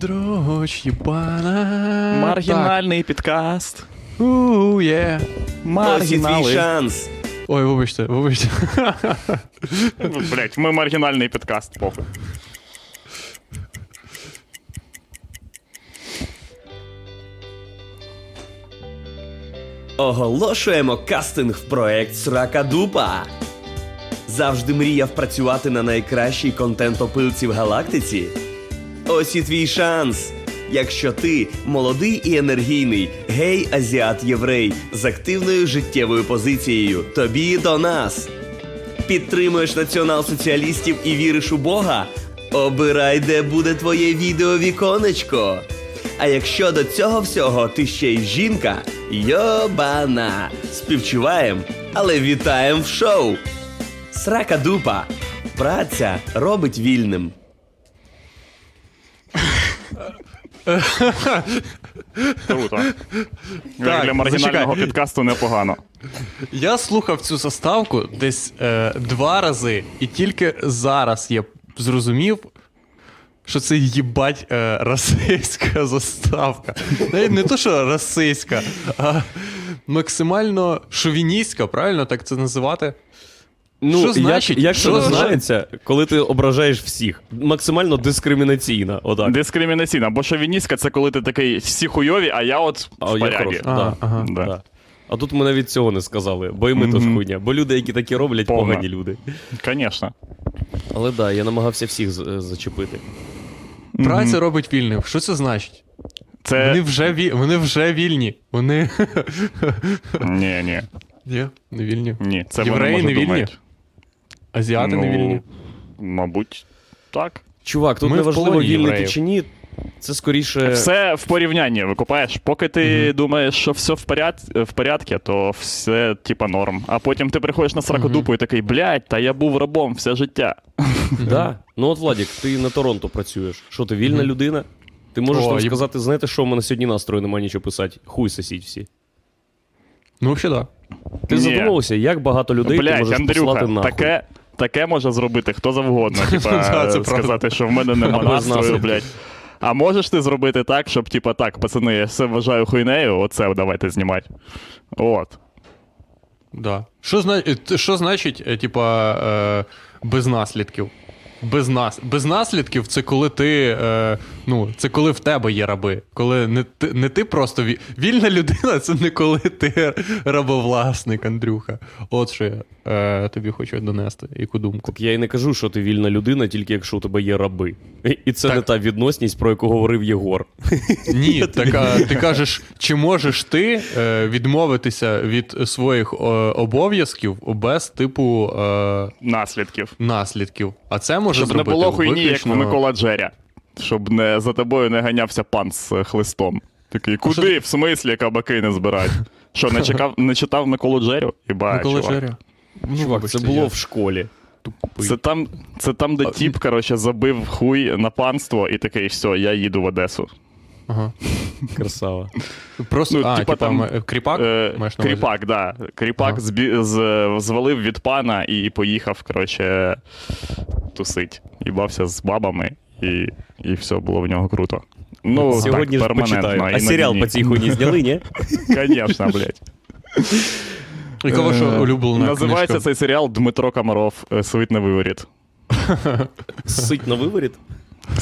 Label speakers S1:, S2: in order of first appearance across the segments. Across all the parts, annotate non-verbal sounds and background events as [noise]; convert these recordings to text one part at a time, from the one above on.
S1: Дроч єбана.
S2: Маргінальний підкаст.
S1: У, є.
S3: Ось і твій
S2: Маргінали.
S3: шанс.
S1: Ой, вибачте, вибачте.
S2: Блять, ми маргінальний підкаст, похуй.
S3: Оголошуємо кастинг в проект Срака Дупа. Завжди мріяв працювати на найкращій контент-опилці в галактиці. Ось і твій шанс. Якщо ти молодий і енергійний, гей азіат єврей з активною життєвою позицією, тобі до нас. Підтримуєш націонал-соціалістів і віриш у Бога? Обирай, де буде твоє відеовіконечко. А якщо до цього всього ти ще й жінка, йобана. Співчуваєм, але вітаєм в шоу. Срака дупа. Праця робить вільним.
S2: Круто. [laughs]
S1: Так,
S2: Для маргінального
S1: зачекай.
S2: підкасту непогано.
S1: Я слухав цю заставку десь е, два рази, і тільки зараз я зрозумів, що це їбать е, расистська заставка. Навіть не то, що расистська, а максимально шовіністська, правильно так це називати?
S4: Ну,
S1: Що значить?
S4: Як, як
S1: Що
S4: це називається, коли ти ображаєш всіх? Максимально дискримінаційна. Отак.
S2: Дискримінаційна, бо шовіністська це коли ти такий всі хуйові, а я от
S4: А
S2: в
S4: я
S2: поряді.
S4: хороший.
S1: Ага,
S4: да.
S1: ага.
S2: Да.
S4: Да. А тут ми навіть цього не сказали, бо і ми теж
S2: Мгм.
S4: хуйня. Бо люди, які такі роблять,
S2: Повна.
S4: погані люди.
S2: Звісно.
S4: Але да, я намагався всіх з- зачепити.
S1: Праця робить вільним. Що це значить?
S2: Це.
S1: Вони вже ві... вони вже вільні. Вони.
S2: Ні, ні,
S1: Ні, не вільні.
S2: ні. Це
S1: Євреї
S2: вони
S1: не вільні?
S2: думають.
S1: Азіати не
S2: Ну,
S1: вільні.
S2: Мабуть, так.
S4: Чувак, тут
S1: Ми в
S4: неважливо,
S1: полоні
S4: вільний ти чи ні. Це скоріше.
S2: Все в порівнянні викупаєш. Поки ти думаєш, що все в, поряд... в порядку, то все типа норм. А потім ти приходиш на сракодупу і такий, блядь, та я був рабом все життя.
S4: Да. Ну от, Владік, ти на Торонто працюєш. Що ти вільна людина? Ти можеш
S1: О,
S4: там сказати, знаєте, що в мене сьогодні настрою немає нічого писати. Хуй сосіть всі.
S1: Ну, взагалі, так.
S4: Ти
S2: Ні.
S4: задумався, як багато людей ти можеш
S2: Андрюха,
S4: послати нахуй.
S2: таке, таке може зробити хто завгодно. [laughs] Типа, сказати,
S1: правда.
S2: що в мене нема настрою, блядь. А можеш ти зробити так, щоб, типа, так, пацани, я все вважаю хуйнею, оце давайте знімати. От.
S1: Да. Що, зна... е, що значить, е, типа, е, без наслідків? Без, нас... без наслідків це коли ти. Е, ну, це коли в тебе є раби. Коли не ти, не ти просто ві... вільна людина, [laughs] це не коли ти рабовласник, Андрюха. От що я е, тобі хочу донести, яку думку.
S4: Так я і не кажу, що ти вільна людина, тільки якщо у тебе є раби. І- це
S1: Так.
S4: не та відносність, про яку говорив Єгор.
S1: Ні, так а, ти кажеш, чи можеш ти е, відмовитися від своїх е, обов'язків без типу е,
S2: Наслідків.
S1: наслідків? А це може
S2: Щоб не було хуйні, як. Микола Джеря. Щоб не, за тобою не ганявся пан з е, хлистом. Такий, куди? В смислі кабаки не збирають? Що, не, чекав, не читав Миколу Джерю? Іба,
S1: Микола
S2: чувак.
S1: Джеря. Ну,
S4: Чувак, це було
S1: я
S4: в школі.
S2: Це там, це там, де тіп, коротше, забив хуй на панство і такий, все, я їду в Одесу.
S1: Ага. [laughs]
S4: Красава.
S1: Просто,
S2: Ну,
S1: а,
S2: типа
S1: типа,
S2: там,
S1: м- кріпак?
S2: Е, кріпак, да. Кріпак
S1: Ага.
S2: збі, з, звалив від пана і поїхав, коротше, тусить. Їбався з бабами, і, і все було в нього круто. Ну,
S4: Сьогодні
S2: так, перманентно.
S4: почитаю. А серіал по цій хуйні зняли, ні? [laughs]
S2: Конечно, блядь. [laughs]
S1: Яка ваша
S2: Е,
S1: улюблена
S2: Називається
S1: книжка?
S2: цей серіал Дмитро Комаров Світ на виворіт.
S4: Сить на виворіт?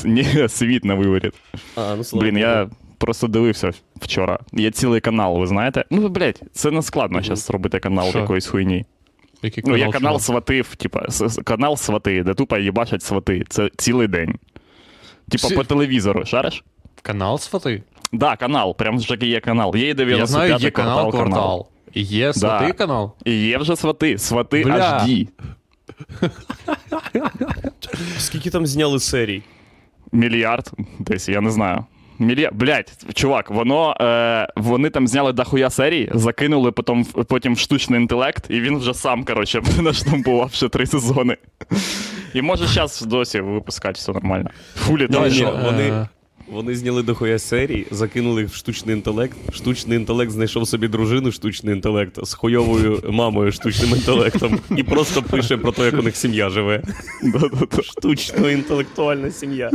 S2: Ні, світ на виворіт.
S4: А, ну
S2: Блін, я просто дивився вчора. Є цілий канал, ви знаєте? Ну, блядь, це не складно зараз робити канал
S1: Що?
S2: якоїсь хуйні.
S1: Який
S2: Ну,
S1: чого?
S2: канал сватив, типа, канал свати, де тупо їбачать свати. Це цілий день. Типа
S1: Всі-
S2: по телевізору, шариш?
S1: Канал свати?
S2: Да, канал, прям ж таки є канал. Є і 95
S1: Я знаю, є канал
S2: квартал,
S1: Є свати канал.
S2: Є вже свати, свати
S1: Бля.
S2: HD.
S4: Скільки там зняли серій?
S2: Мільярд десь, я не знаю. Мільярд. Блять, чувак, воно е, вони там зняли дохуя серій, закинули потім, потім в штучний інтелект, і він вже сам, коротше, [laughs] наштампував ще три сезони. І може зараз досі випускати все нормально. Фулі
S4: Ні,
S2: там
S4: ні, вони,
S1: Е.
S4: вони зняли дохуя серії, закинули їх в штучний інтелект. Штучний інтелект знайшов собі дружину штучний інтелект з хуйовою мамою штучним інтелектом і просто пише про те, як у них сім'я живе. Штучно інтелектуальна сім'я.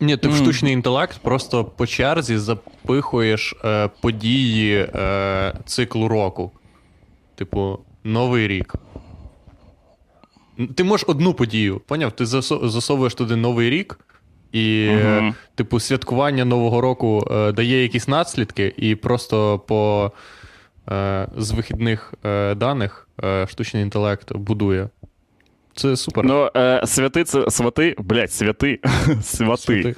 S1: Ні, ти в штучний інтелект просто по черзі запихуєш е, події е, циклу року. Типу, Новий рік. Ти можеш одну подію, поняв? Ти засовуєш туди Новий рік, і,
S2: Мгм.
S1: типу, святкування Нового року е, дає якісь наслідки, і просто по е, з вихідних е, даних е, штучний інтелект будує. Це супер.
S2: Ну, е, святи це свати, блядь, святи. [laughs] Свати.
S1: Святи.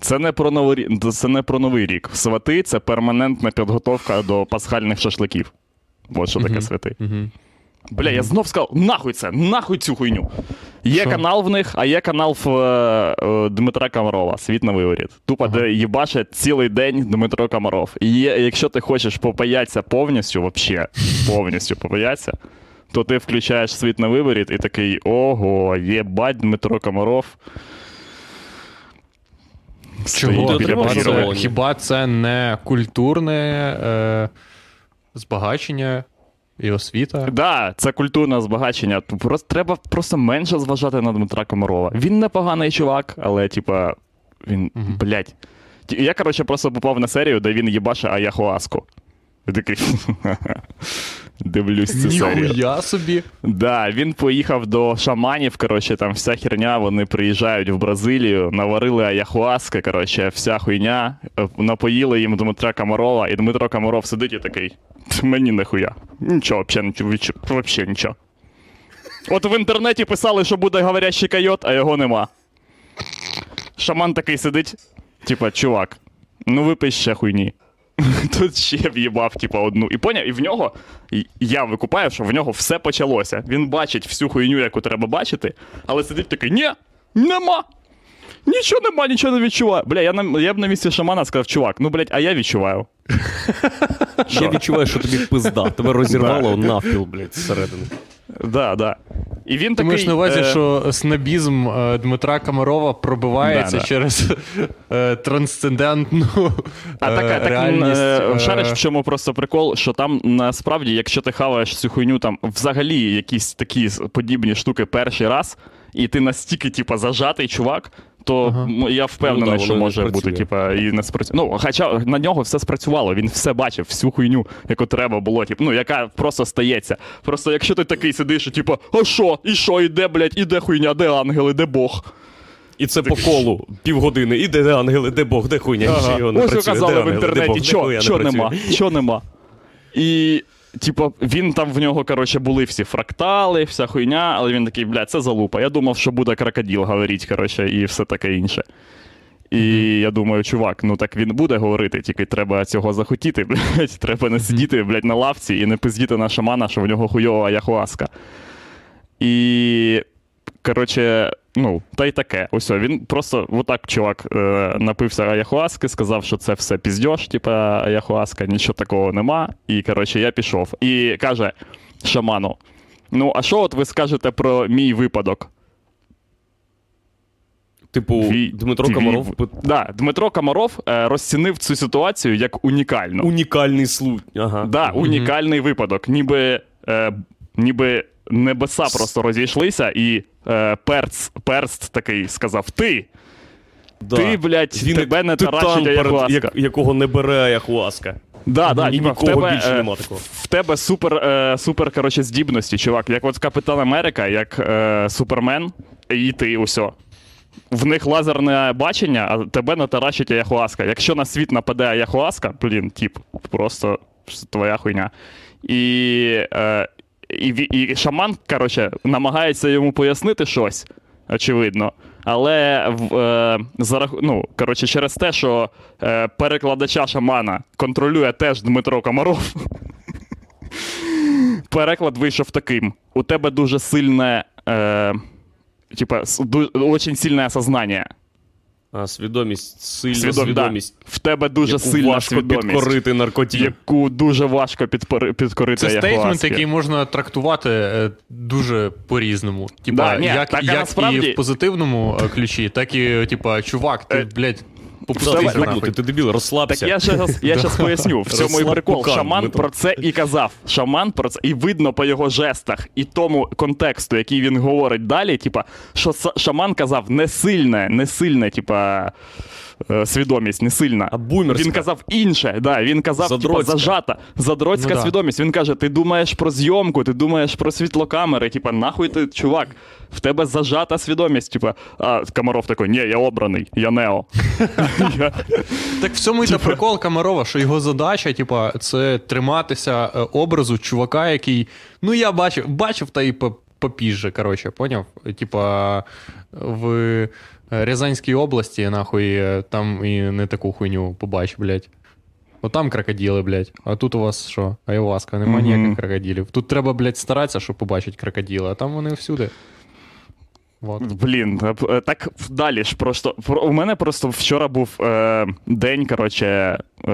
S2: Це не про новий. Це не про новий рік. Свати це перманентна підготовка до пасхальних шашликів. От що таке святи.
S1: Мгм.
S2: Бля, я знов сказав, нахуй це, нахуй цю хуйню. Є
S1: Що?
S2: канал в них, а є канал в е, е, Дмитра Комарова, Світ на виворіт. Тупо, де їбаше цілий день Дмитро Комаров. І є, якщо ти хочеш попаятися повністю, вообще, повністю попаятися, то ти включаєш світ на виворіт і такий: ого, єбать, Дмитро Комаров. Стоїть
S1: Чого?
S2: Біля
S4: отримав
S2: Багірова.
S4: задоволення?
S1: Хіба це не культурне е, збагачення і освіта?
S2: Да, це культурне збагачення. Просто треба просто менше зважати на Дмитра Комарова. Він непоганий чувак, але типа він,
S1: Угу.
S2: блядь. Я, коротше, просто попав на серію, де він їбаше Аяхуаску. Я такий. [laughs] Дивлюсь цю серію.
S1: Ніхуя собі.
S2: Да, він поїхав до шаманів, коротше, там вся херня, вони приїжджають в Бразилію, наварили аяхуаски, коротше, вся хуйня, е, напоїли їм Дмитра Комарова, і Дмитро Комаров сидить і такий. «Ть, Мені нахуя. Нічого, взагалі нічого, нічого. От в інтернеті писали, що буде говорящий койот, а його нема. Шаман такий сидить, типа, чувак, ну випий ще хуйні. [laughs] Тут ще в'їбав, типа, одну. І поняв, і в нього, і я викупаю, що в нього все почалося. Він бачить всю хуйню, яку треба бачити, але сидить такий, ні, нема. Нічого нема, нічого не відчуваю. Бля, я, на, я б на місці шамана сказав, чувак, ну блядь, а я відчуваю.
S4: Я відчуваю, що тобі пизда. Тебе [laughs] розірвало навпіл, блядь, зсередини.
S2: Да, да. І він
S1: Ти маєш на увазі,
S2: е,
S1: що снобізм е, Дмитра Комарова пробивається
S2: Да, да.
S1: через е, трансцендентну
S2: А
S1: е,
S2: так, так
S1: реальність.
S2: шариш, в чому просто прикол, що там насправді, якщо ти хаваєш цю хуйню, там взагалі якісь такі подібні штуки перший раз, і ти настільки, типу, зажатий чувак, то
S1: Ага.
S2: я впевнений,
S4: Ну да,
S2: що може бути, типа, і не спрацює. Ну, хоча на нього все спрацювало, він все бачив, всю хуйню, яку треба було, типу, ну, яка просто стається. Просто якщо ти такий сидиш, і типа, а що, і що, і де, блядь, і де хуйня, де ангели, де Бог?
S4: І це по колу півгодини. І де ангели, де Бог, де хуйня,
S2: Ага.
S4: нічого не
S2: Ось
S4: працює.
S2: казали
S4: де
S2: в
S4: ангели, де
S2: інтернеті,
S4: Бог, де
S2: що,
S4: не
S2: що нема, що нема. І, типу, він там в нього, коротше, були всі фрактали, вся хуйня, але він такий, блядь, це залупа. Я думав, що буде крокодил говорити, коротше, і все таке інше. І я думаю, чувак, ну так він буде говорити, тільки треба цього захотіти, [laughs] блядь. Треба не сидіти, блядь, на лавці і не пиздіти на шамана, що в нього хуйова яхуаска. І, коротше, ну, та й таке. Ось він просто отак, чувак, е, напився аяхуаски, сказав, що це все піздьош, типа аяхуаска, нічого такого нема. І, коротше, я пішов. І каже шаману: Ну, а що от ви скажете про мій випадок?
S4: Типу,
S2: Твій-
S4: Дмитро
S2: твій-
S4: Комаров
S2: Да, Дмитро Комаров е, розцінив цю ситуацію як унікальну.
S4: унікальний случай. Ага.
S2: Да, унікальний випадок. Ніби, е, ніби небеса просто розійшлися, і е, перц, перст такий сказав: Ти,
S4: Да.
S2: ти, блядь,
S4: Він
S2: тебе не таращить аяхуаска.
S4: як- якого не бере аяхуаска.
S2: Да, да,
S4: І
S2: типа, в тебе,
S4: більше
S2: е,
S4: нема такого.
S2: В тебе супер, е, супер коротше, здібності, чувак. Як от Капітан Америка, як е, Супермен, і ти усьо. В них лазерне бачення, а тебе не таращить Аяхуаска. Якщо на світ нападе Аяхуаска, блін, тип, просто твоя хуйня. І, е, і, і шаман, коротше, намагається йому пояснити щось, очевидно. Але е, за ну, коротше, через те, що е, перекладача шамана контролює теж Дмитро Комаров, [laughs] переклад вийшов таким: у тебе дуже сильне, е, типа, очень сильне осознання.
S4: А, свідомість, сильна
S2: Свідом-
S4: свідомість.
S2: Да. В тебе дуже
S4: яку
S2: сильна
S4: важко
S2: свідомість,
S4: підкорити наркотів.
S2: яку дуже важко підпори- підкорити.
S1: Це стейтмент,
S2: Аяхуаскі.
S1: який можна трактувати е, дуже по-різному. Типа,
S2: Да, ні,
S1: як,
S2: так, а
S1: як
S2: насправді-
S1: і в позитивному е, ключі, так і, типа, чувак, ти,
S2: Е,
S1: блядь, Попусти
S4: Ти
S1: їх
S4: йобнутий, ти дебіл, розслабся.
S2: Так я зараз я щас поясню. В цьому і прикол.
S4: пукан,
S2: Шаман про це і казав. Шаман про це, і видно по його жестах і тому контексту, який він говорить далі, типа, що шаман казав не сильне, не сильне, типа. Е, Свідомість не сильна.
S4: А бумерська.
S2: Він казав інше. Да, він казав, типа, зажата, задроцька
S1: Ну да.
S2: свідомість. Він каже: ти думаєш про зйомку, ти думаєш про світлокамери. Типа, нахуй ти, чувак, в тебе зажата свідомість. Типа, а Комаров такий, ні, я обраний, я Нео. [laughs]
S1: Так в цьому і та прикол Камарова, що його задача, типа, це триматися е, образу чувака, який. Ну, я бачив, бачив та і по- попізже, коротше, поняв? Типа, в Рязанській області, нахуй, е, там і не таку хуйню побачив, блядь. От там крокодили, блядь. А тут у вас що? Айваска, нема
S2: Мгм.
S1: ніяких крокодилів. Тут треба, блядь, старатися, щоб побачити крокодили, а там вони всюди. Вот.
S2: Блін, е, так далі ж просто. про- У мене просто вчора був е, день, коротше, е,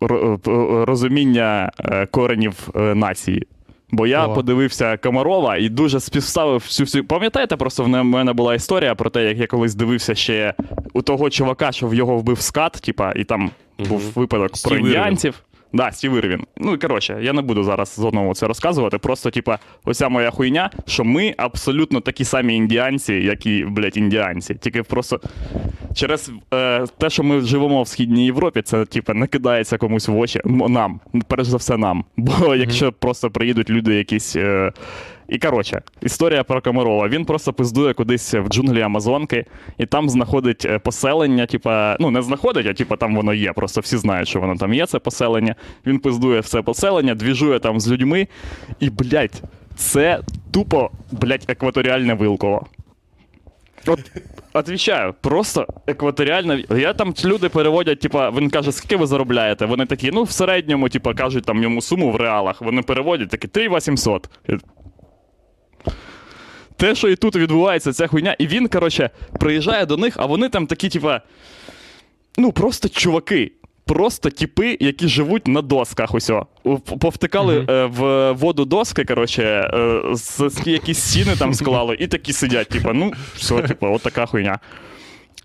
S2: ро- е, розуміння е, коренів е, нації. Бо я
S1: О.
S2: подивився Комарова і дуже співставив всю всю. Пам'ятаєте, просто в мене була історія про те, як я колись дивився ще у того чувака, що в його вбив скат, типа, і там був випадок про індіанців. Да, Стів Ірвін. Ну і коротше, я не буду зараз знову це розказувати. Просто, типа, оця моя хуйня, що ми абсолютно такі самі індіанці, як і, блядь, індіанці. Тільки просто через е, те, що ми живемо в східній Європі, це типа не кидається комусь в очі. Нам, перш за все, нам. Бо [laughs] якщо просто приїдуть люди якісь. Е, і коротше, історія про Комарова. Він просто пиздує кудись в джунглі Амазонки, і там знаходить е, поселення, типа, ну не знаходить, а типа там воно є. Просто всі знають, що воно там є, це поселення. Він пиздує все поселення, двіжує там з людьми. І, блядь, це тупо, блядь, екваторіальне вилково. От, отвічаю, просто екваторіальна. Я там люди переводять, типа, він каже, скільки ви заробляєте? Вони такі, ну, в середньому, типа, кажуть там йому суму в реалах. Вони переводять такі 3800. Те, що і тут відбувається, ця хуйня, і він, коротше, приїжджає до них, а вони там такі, типа, ну, просто чуваки. Просто тіпи, які живуть на досках. Усьо. У- Повтикали е, в воду доски, коротше, е, з, з- якісь стіни там склали, і такі сидять, типа, ну, все, типа, от така хуйня.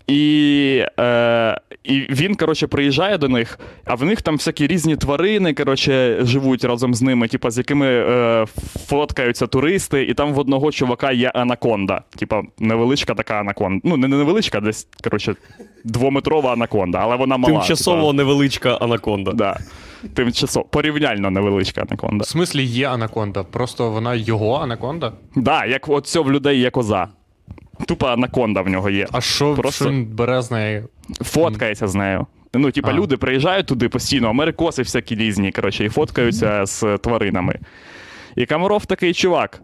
S2: І, е, і він, коротше, приїжджає до них, а в них там всякі різні тварини, коротше, живуть разом з ними, типа, з якими е, фоткаються туристи, і там в одного чувака є анаконда. Типа, невеличка така анаконда. Ну, не невеличка, десь, коротше, двометрова анаконда, але вона мала.
S4: Тимчасово
S2: типа.
S4: невеличка анаконда.
S2: Да. Тимчасово, порівняльно невеличка анаконда.
S1: В смислі є анаконда, просто вона його анаконда.
S2: Да, як от цього в людей є коза. Тупа анаконда в нього є.
S1: А що,
S2: Просто-
S1: він бере з неї?
S2: Фоткається з нею. Ну, типа,
S1: А.
S2: люди приїжджають туди постійно, америкоси всякі різні, коротше, і фоткаються з тваринами. І Камаров такий чувак.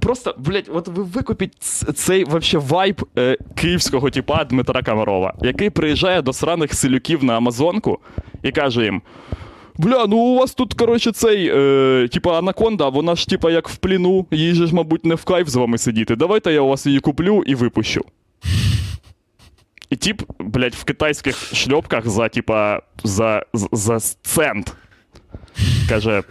S2: Просто, блядь, от ви викупіть цей вообще вайб е, київського типа Дмитра Камарова, який приїжджає до сраних селюків на Амазонку і каже їм: Бля, ну у вас тут, коротше, цей, е, типа, анаконда, вона ж, типа, як в пліну, їй же ж, мабуть, не в кайф з вами сидіти. Давайте я у вас її куплю і випущу. І тип, блядь, в китайських шльопках за, типа, за, за, цент. Каже: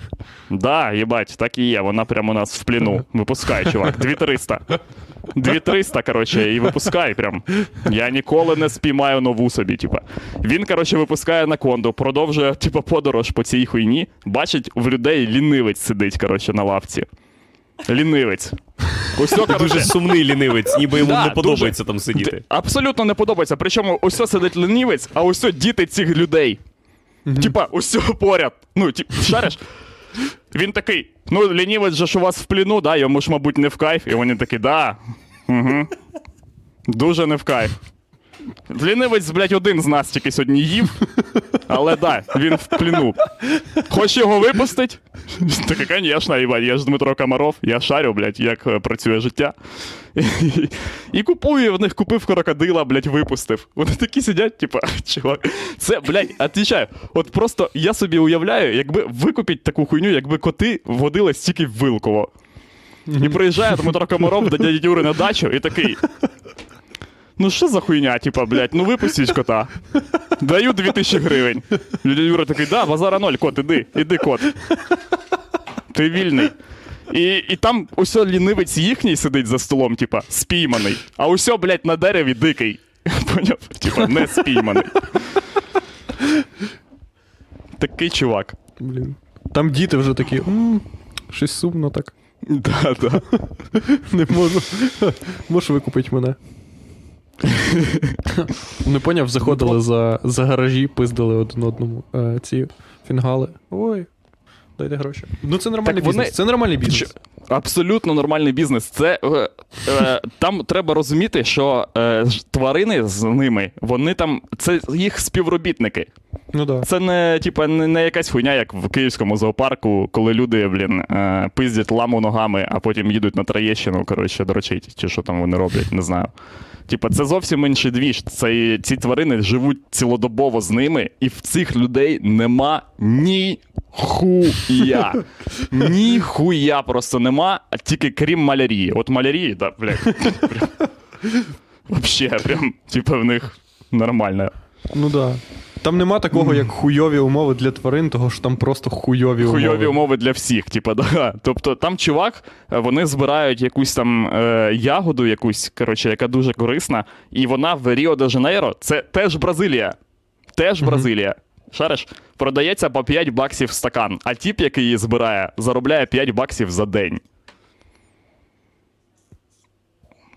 S2: да, їбать, так і є, вона прямо у нас в пліну. Випускай, чувак, 2300. 2300, коротше, і випускай прям. Я ніколи не спіймаю нову собі, типа. Він, коротше, випускає анаконду, продовжує, типа, подорож по цій хуйні. Бачить, в людей лінивець сидить, коротше, на лавці. Лінивець. Ось, коротше,
S4: дуже сумний лінивець, ніби йому
S2: Да,
S4: не подобається
S2: дуже.
S4: там сидіти.
S2: Абсолютно не подобається. Причому ось сидить лінівець, а ось діти цих людей. Типа, усе поряд. Ну, тип, шариш? Він такий: ну, лінівець же ж у вас в пліну, да, йому ж, мабуть, не в кайф. І вони такі, да. Угу. Дуже не в кайф. Лінивець, блядь, один з нас тільки сьогодні їв, але да, він в пліну. Хочеш його випустить? Так, звісно, їбать, я ж Дмитро Комаров, я шарю, блядь, як е, працює життя. І, і купує в них, купив крокодила, блядь, випустив. Вони такі сидять, типа, чувак, це, блядь, отвічаю, от просто я собі уявляю, якби викупіть таку хуйню, якби коти водили стільки в Вилково. І приїжджає Дмитро Комаров до дяді Юри на дачу і такий. Ну що за хуйня, типа, блядь, ну випустіть кота. Даю 2000 гривень. Юра такий, да, базара ноль, кот, іди, іди, кот. Ти вільний. І, і там усьо лінивець їхній сидить за столом, типа, спійманий. А усьо, блядь, на дереві дикий. [laughs] Поняв? Типа не спійманий. Такий чувак.
S1: Блін. Там діти вже такі. «М, Щось сумно так.
S2: Да, да.
S1: Не можу. Можеш викупити мене. Не поняв, заходили за, за гаражі, пиздили один одному е, ці фінгали. Ой, дайте гроші. Ну це нормальний
S2: Так вони-
S1: бізнес. Це нормальний бізнес.
S2: Абсолютно нормальний бізнес. Це е, е, там треба розуміти, що е, тварини з ними, вони там, це їх співробітники.
S1: Ну да.
S2: Це не, типа, не, не якась хуйня, як в київському зоопарку, коли люди, блін, е, пиздять ламу ногами, а потім їдуть на Троєщину, коротше, дрочить, чи що там вони роблять, не знаю. Типа, це зовсім інший двіж. Це, ці тварини живуть цілодобово з ними, і в цих людей нема ні хуя. Ні хуя просто нема, а тільки крім малярії. От малярії, да, блядь. Прям, вообще, прям, типа, в них нормально.
S1: Ну да. Там нема такого, як хуйові умови для тварин, того що там просто хуйові умови.
S2: Хуйові умови для всіх, типа, да. Тобто там чувак, е, вони збирають якусь там е, ягоду, якусь, коротше, яка дуже корисна, і вона в Ріо де Жанейро, це теж Бразилія. Теж Бразилія. Шариш, продається по 5 баксів стакан, а тіп, який її збирає, заробляє 5 баксів за день.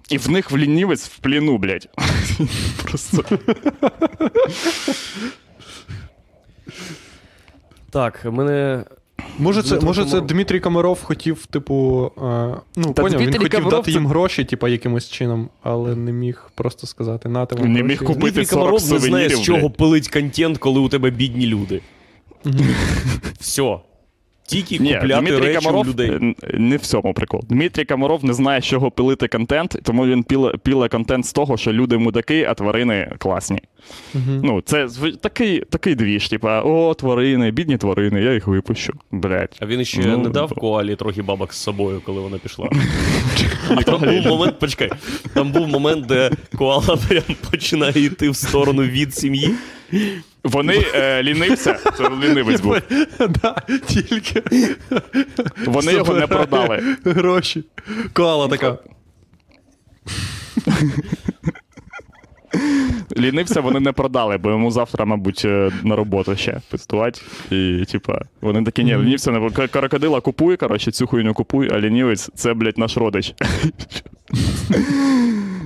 S2: І в них в лінівець в пліну, блядь. [laughs] Просто.
S4: Так, мене.
S1: Може, це, може, це Дмитрій Комаров хотів, типу, е, ну,
S2: Та
S1: поняв, він хотів
S2: Комаров
S1: дати
S2: це-
S1: їм гроші, типа, якимось чином, але не міг просто сказати, на тебе.
S2: Не
S1: гроші.
S2: міг купити
S4: Дмитрій
S2: 40
S4: Комаров не знає, з чого пилить контент, коли у тебе бідні люди. Все. Тільки
S2: Ні,
S4: купляти
S2: Дмитрій
S4: речі
S2: Комаров
S4: у людей.
S2: не в цьому прикол. Дмитрій Комаров не знає, з чого пилити контент, тому він піле, піле контент з того, що люди мудаки, а тварини класні. Ну, це такий, такий двіж, типа, о, тварини, бідні тварини, я їх випущу. Блять.
S4: А він ще
S2: Ну,
S4: не дав коалі трохи бабок з собою, коли вона пішла. [laughs] А там був момент, почекай, там був момент, де коала [laughs] прям починає йти в сторону від сім'ї.
S2: Вони е, лінився, це лінивець був. [laughs]
S1: Да, тільки
S2: Вони його не продали.
S1: Гроші. Коала така.
S2: Лінився, вони не продали, бо йому завтра, мабуть, е, на роботу ще пистувати. І, типа, вони такі, ні, лінівця не крокодила купуй, коротше, цю хуйню купуй, а лінівець це, блядь, наш родич.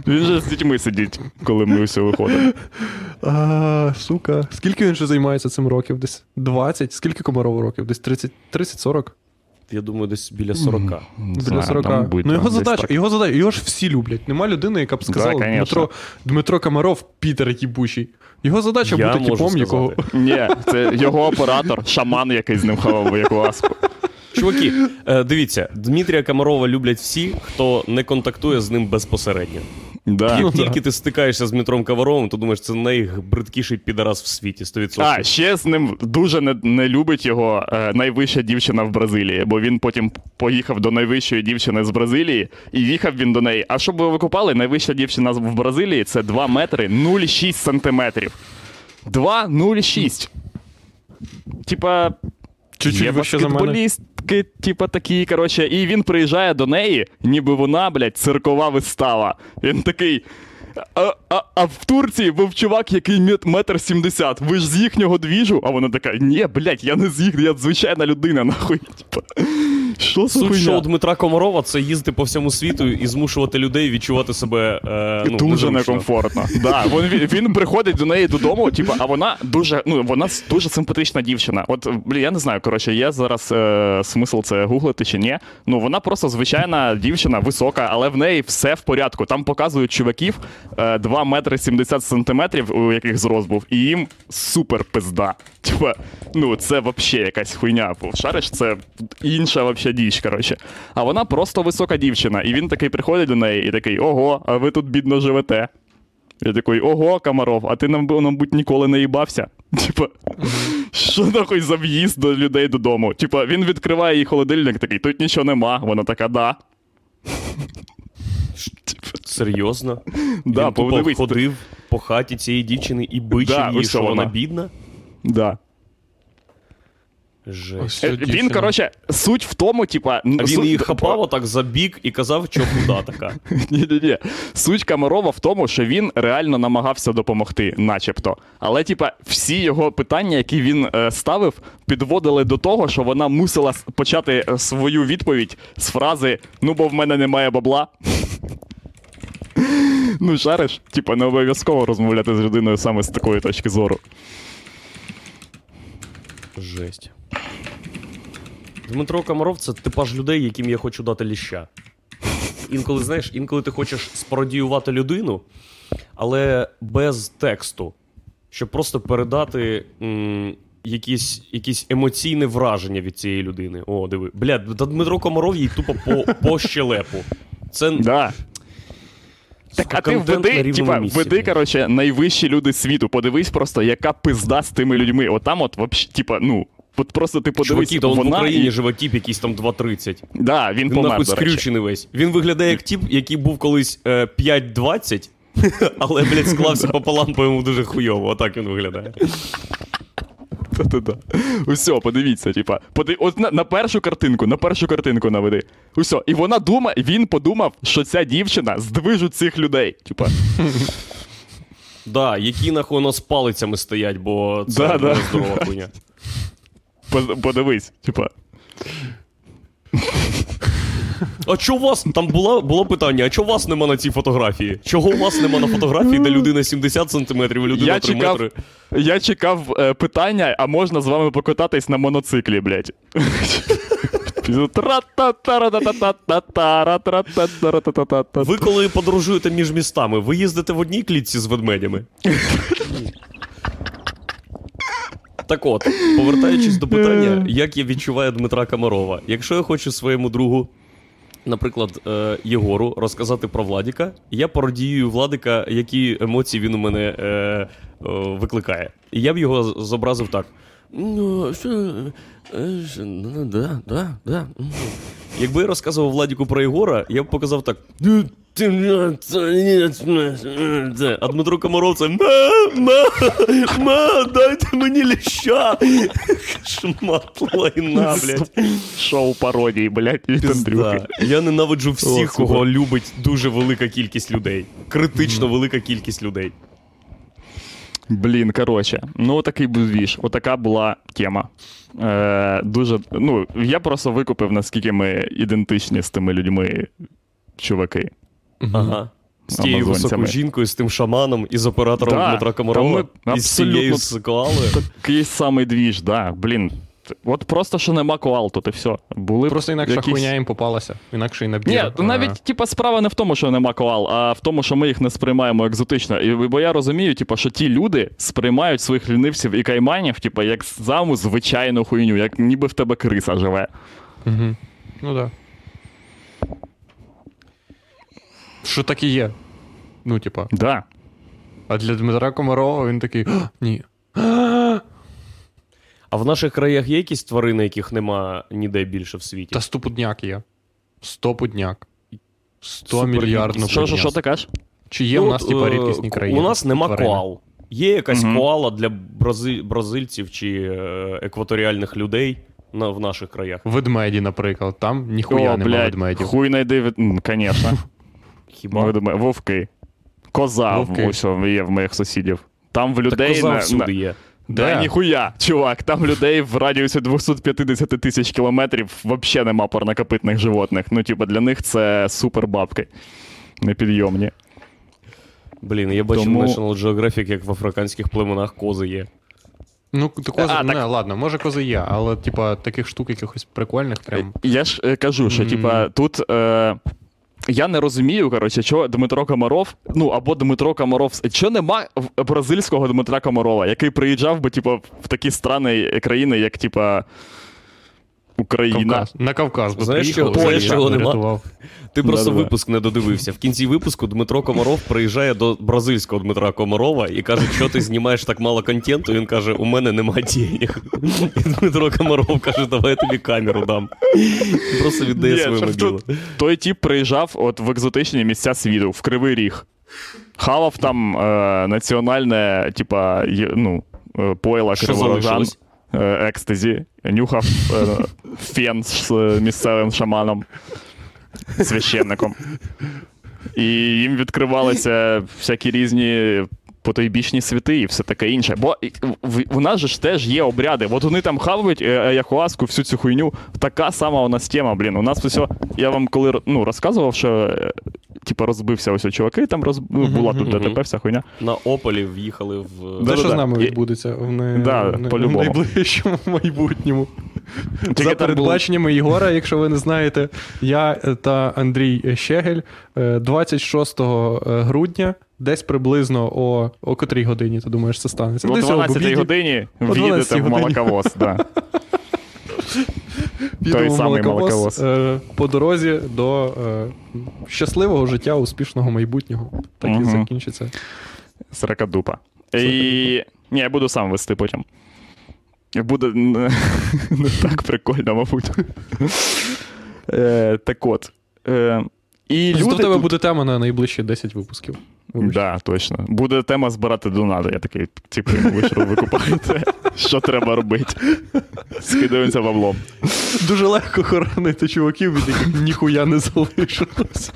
S2: Він же з дітьми сидить, коли ми все виходимо.
S1: А, сука. Скільки він ще займається цим років? Десь 20? Скільки Комаров років? Десь 30 30-40?
S4: Я думаю, десь біля 40.
S1: Біля 40. ну його задача, його задача, його ж всі люблять. Нема людини, яка б сказала
S2: конечно.
S1: Дмитро, Дмитро Комаров, Пітер їбучий. Його задача
S4: Я
S1: бути типом, якого.
S2: Ні, це його оператор, шаман, який з ним хавав воякуаску.
S4: Чуваки, е, дивіться, Дмитрія Комарова люблять всі, хто не контактує з ним безпосередньо.
S2: Да.
S1: Ну,
S4: Як
S1: да.
S4: тільки ти стикаєшся з Дмитром Комаровим, то думаєш, це найбридкіший підарас в світі, 100%.
S2: А, ще з ним дуже не, не любить його е, найвища дівчина в Бразилії, бо він потім поїхав до найвищої дівчини з Бразилії, і їхав він до неї. А щоб ви викупали, найвища дівчина в Бразилії це 2 метри 0,6 сантиметрів. 2,06. Типа,
S1: Чуть-чуть
S2: є
S1: вище за
S2: типа такі, коротше, і він приїжджає до неї, ніби вона, блядь, циркова вистава. Він такий. А, а, а в Турції був чувак, який мет- метр сімдесят. Ви ж з їхнього двіжу? А вона така: ні, блядь, я не з їх, я звичайна людина, [laughs] нахуй. Що за
S4: Суть шоу Дмитра Комарова це їздити по всьому світу і змушувати людей відчувати себе е, ну,
S2: дуже некомфортно. Да, він, він, він приходить до неї додому, типу, а вона дуже, ну вона дуже симпатична дівчина. От блін, я не знаю, коротше, є зараз е, смисл це гуглити чи ні. Ну вона просто звичайна дівчина, висока, але в неї все в порядку. Там показують чуваків 2 метри 70 сантиметрів, у яких зрос був, і їм супер пизда. Типа, ну це вообще якась хуйня. Шариш, це інша вообще діч, коротше. А вона просто висока дівчина. І він такий приходить до неї і такий: Ого, а ви тут бідно живете. Я такий, ого, Комаров, а ти нам, мабуть, ніколи не їбався. [laughs] Типа, що нахуй за в'їзд до людей додому? Типа, він відкриває їй холодильник, такий, тут нічого нема. Вона така, да.
S4: Серйозно? [laughs]
S2: Да,
S4: Він тупо
S2: подивись,
S4: ходив по хаті цієї дівчини і бичив
S2: Да,
S4: її,
S2: ось
S4: що вона
S2: вона.
S4: бідна?
S2: Да.
S4: Жесть.
S1: Ось
S2: Е, Він, коротше, суть в тому, типа.
S4: А він її хапав отак за бік і казав, що куда така. [laughs]
S2: Ні-ні-ні. Суть Камарова в тому, що він реально намагався допомогти, начебто. Але, типа, всі його питання, які він е, ставив, підводили до того, що вона мусила с- почати е, свою відповідь з фрази Ну, бо в мене немає бабла. [laughs] [laughs] Ну, шариш, типа, не обов'язково розмовляти з людиною саме з такої точки зору.
S4: Жесть. Дмитро Комаров це типаж людей, яким я хочу дати ліща. Інколи, знаєш, інколи ти хочеш спародіювати людину, але без тексту, щоб просто передати м, якісь, якісь емоційне враження від цієї людини. О, диви. Бля, Дмитро Комаров їй тупо по, по щелепу. Це
S2: Да. Так, а ти
S4: контент
S2: веди, типа,
S4: місці,
S2: веди, коротше, найвищі люди світу. Подивись просто, яка пизда з тими людьми. Отам, от, вообще, типа, ну. От просто ти подивись,
S4: Чуваки, то он в
S2: вона
S4: Україні
S2: і...
S4: живе тіп якийсь там 2.30.
S2: Да, він
S4: Він
S2: помер,
S4: нахуй скрючений весь. Він виглядає як тіп, який був колись е, 5.20, [laughs] але, блядь, склався пополам, по йому дуже хуйово. Отак він виглядає.
S2: Та-та-та. Усьо, подивіться, типа. Поди... От на, на першу картинку, на першу картинку наведи. Усьо. І вона думає, він подумав, що ця дівчина здвижу цих людей. Типа,
S4: Да, які нахуй з палицями стоять, бо це
S2: Да, да.
S4: здорова хуйня.
S2: подивись, типа.
S4: А чого у вас там було, було питання, а чого вас нема на цій фотографії? Чого у вас нема на фотографії, де людина 70 сантиметрів, а людина
S2: Я
S4: 3
S2: чекав,
S4: метри?
S2: я чекав е, питання, а можна з вами покататись на моноциклі, блядь.
S4: Ви коли подорожуєте між містами, ви їздите в одній клітці з ведмедями? Так от, повертаючись до питання, як я відчуваю Дмитра Комарова. Якщо я хочу своєму другу, наприклад, е, Єгору, розказати про Владіка, я пародію Владика, які емоції він у мене е, е, викликає. І я б його зобразив так. Ну, що, ну, да, да, да. М». Якби я розказував Владіку про Єгора, я б показав так. А Дмитро Комаров це ма, ма, ма, дайте мені ліща. Шмат лайна, блядь.
S2: Шоу пародії, блядь, від Андрюхи.
S4: Я ненавиджу всіх, кого любить дуже велика кількість людей. Критично велика кількість людей.
S2: Блін, коротше, ну такий був двіж. Отака була тема. Е, дуже, ну, я просто викупив, наскільки ми ідентичні з тими людьми, чуваки.
S4: Ага. З тією високою жінкою, з тим шаманом і з оператором
S2: Да,
S4: Дмитра Комарова.
S2: ми
S4: І з цією
S2: абсолютно-
S4: з коалою.
S2: Такий самий двіж, да. Блін. От просто що нема коал, тут і все. Були
S1: Просто інакша
S2: якісь...
S1: хуйня їм попалася. Інакший набір.
S2: Ні,
S1: е,
S2: навіть типа справа не в тому, що нема коал, а в тому, що ми їх не сприймаємо екзотично. І, бо я розумію, типа, що ті люди сприймають своїх лінивців і кайманів, типа, як саму звичайну хуйню, як ніби в тебе криса живе.
S1: Угу. Ну так. Да. Що так і є. Ну, типа.
S2: Да.
S1: А для Дмитра Комарова він такий. «А, Ні.
S4: А в наших краях є якісь тварини, яких нема ніде більше в світі?
S1: Та стопудняк є. Стопудняк. Сто
S4: Супер
S1: мільярдну.
S2: Що, що, що ти кажеш?
S1: Чи є
S4: Ну,
S1: в нас, типа,
S4: е,
S1: рідкісні країни?
S4: У нас нема
S1: тварини?
S4: коал. Є якась
S2: Мгм.
S4: коала для брази... бразильців чи е, екваторіальних людей на... в наших краях.
S1: Ведмеді, наприклад. Там ніхуя
S2: О,
S1: нема
S2: блядь,
S1: ведмедів.
S2: хуй найди, від... М, конечно. [laughs]
S4: Хіба?
S2: Ведме- Вовки. Коза
S1: Вовки.
S2: ось є в моїх сусідів. Там в
S4: Так
S2: людей
S4: коза
S2: на,
S4: всюди
S2: на...
S4: є.
S2: Да, ніхуя, чувак, там людей в радіусі 250 тисяч кілометрів взагалі нема парнокопитних животних. Ну, типа, для них це супер бабки. Непідйомні.
S4: Блін, я бачив
S2: Тому-
S4: National Geographic, як в африканських племенах кози є.
S1: Ну, то кози,
S2: А,
S1: не,
S2: так-
S1: ладно, може кози є, але, типа, таких штук якихось прикольних прям.
S2: Я ж е, кажу, що типа тут. Е... Я не розумію, коротше, чого Дмитро Комаров, ну або Дмитро Комаров. Що нема бразильського Дмитра Комарова, який приїжджав би, типу, в такі страни країни, як типа Україна.
S1: Кавказ. На Кавказ би
S4: Знаєш,
S1: приїхав,
S4: чого- знаєш, чого нема? Ти просто
S2: Да-да.
S4: випуск не додивився. В кінці випуску Дмитро Комаров приїжджає до бразильського Дмитра Комарова і каже, що ти знімаєш так мало контенту. Він каже, у мене нема денег. І Дмитро Комаров каже, давай я тобі камеру дам. Просто віддає
S2: Ні, щоб
S4: мобілу.
S2: Той тіп приїжджав от в екзотичні місця світу, в Кривий Ріг. Хавав там е, національне, типа, ну, е,
S4: Що
S2: криворожан. Е, екстазі, нюхав е, фен з е, місцевим шаманом, священником. І їм відкривалися всякі різні потойбічні світи і все таке інше. Бо у нас же ж теж є обряди. От вони там хавають е, аяхуаску, всю цю хуйню. Така сама у нас тема, блін. У нас все. Я вам коли ну, розказував, що е, типу, розбився ось чуваки, там роз... ну, була тут ДТП, вся хуйня.
S4: На Ополі в'їхали в.
S1: Те, що з нами
S2: І-
S1: відбудеться в, не...
S2: Да,
S1: в не- в найближчому [laughs] майбутньому.
S2: Тільки
S1: За передбаченнями Єгора, якщо ви не знаєте, я е, та Андрій Щегель е, 26 грудня, десь приблизно о, о котрій годині, ти думаєш, це станеться?
S2: О 12
S1: обіді
S2: годині в'їдете [laughs] в молоковоз. Да. той самий
S1: молоковоз,
S2: молоковоз.
S1: е, по дорозі до е, щасливого життя, успішного майбутнього. Так і закінчиться.
S2: Сракадупа. І... Ні, я буду сам вести потім. Буде не [laughs] не так прикольно, мабуть. Е, Так от. Е, І люди
S1: тебе буде тема на найближчі 10 випусків. Вибач.
S2: Да, точно. Буде тема збирати донати. Я такий, типу, ви що ви купаєте? Що треба робити? Скидаємося баблом.
S1: Дуже легко хоронити чуваків, від яких ніхуя не залишилося.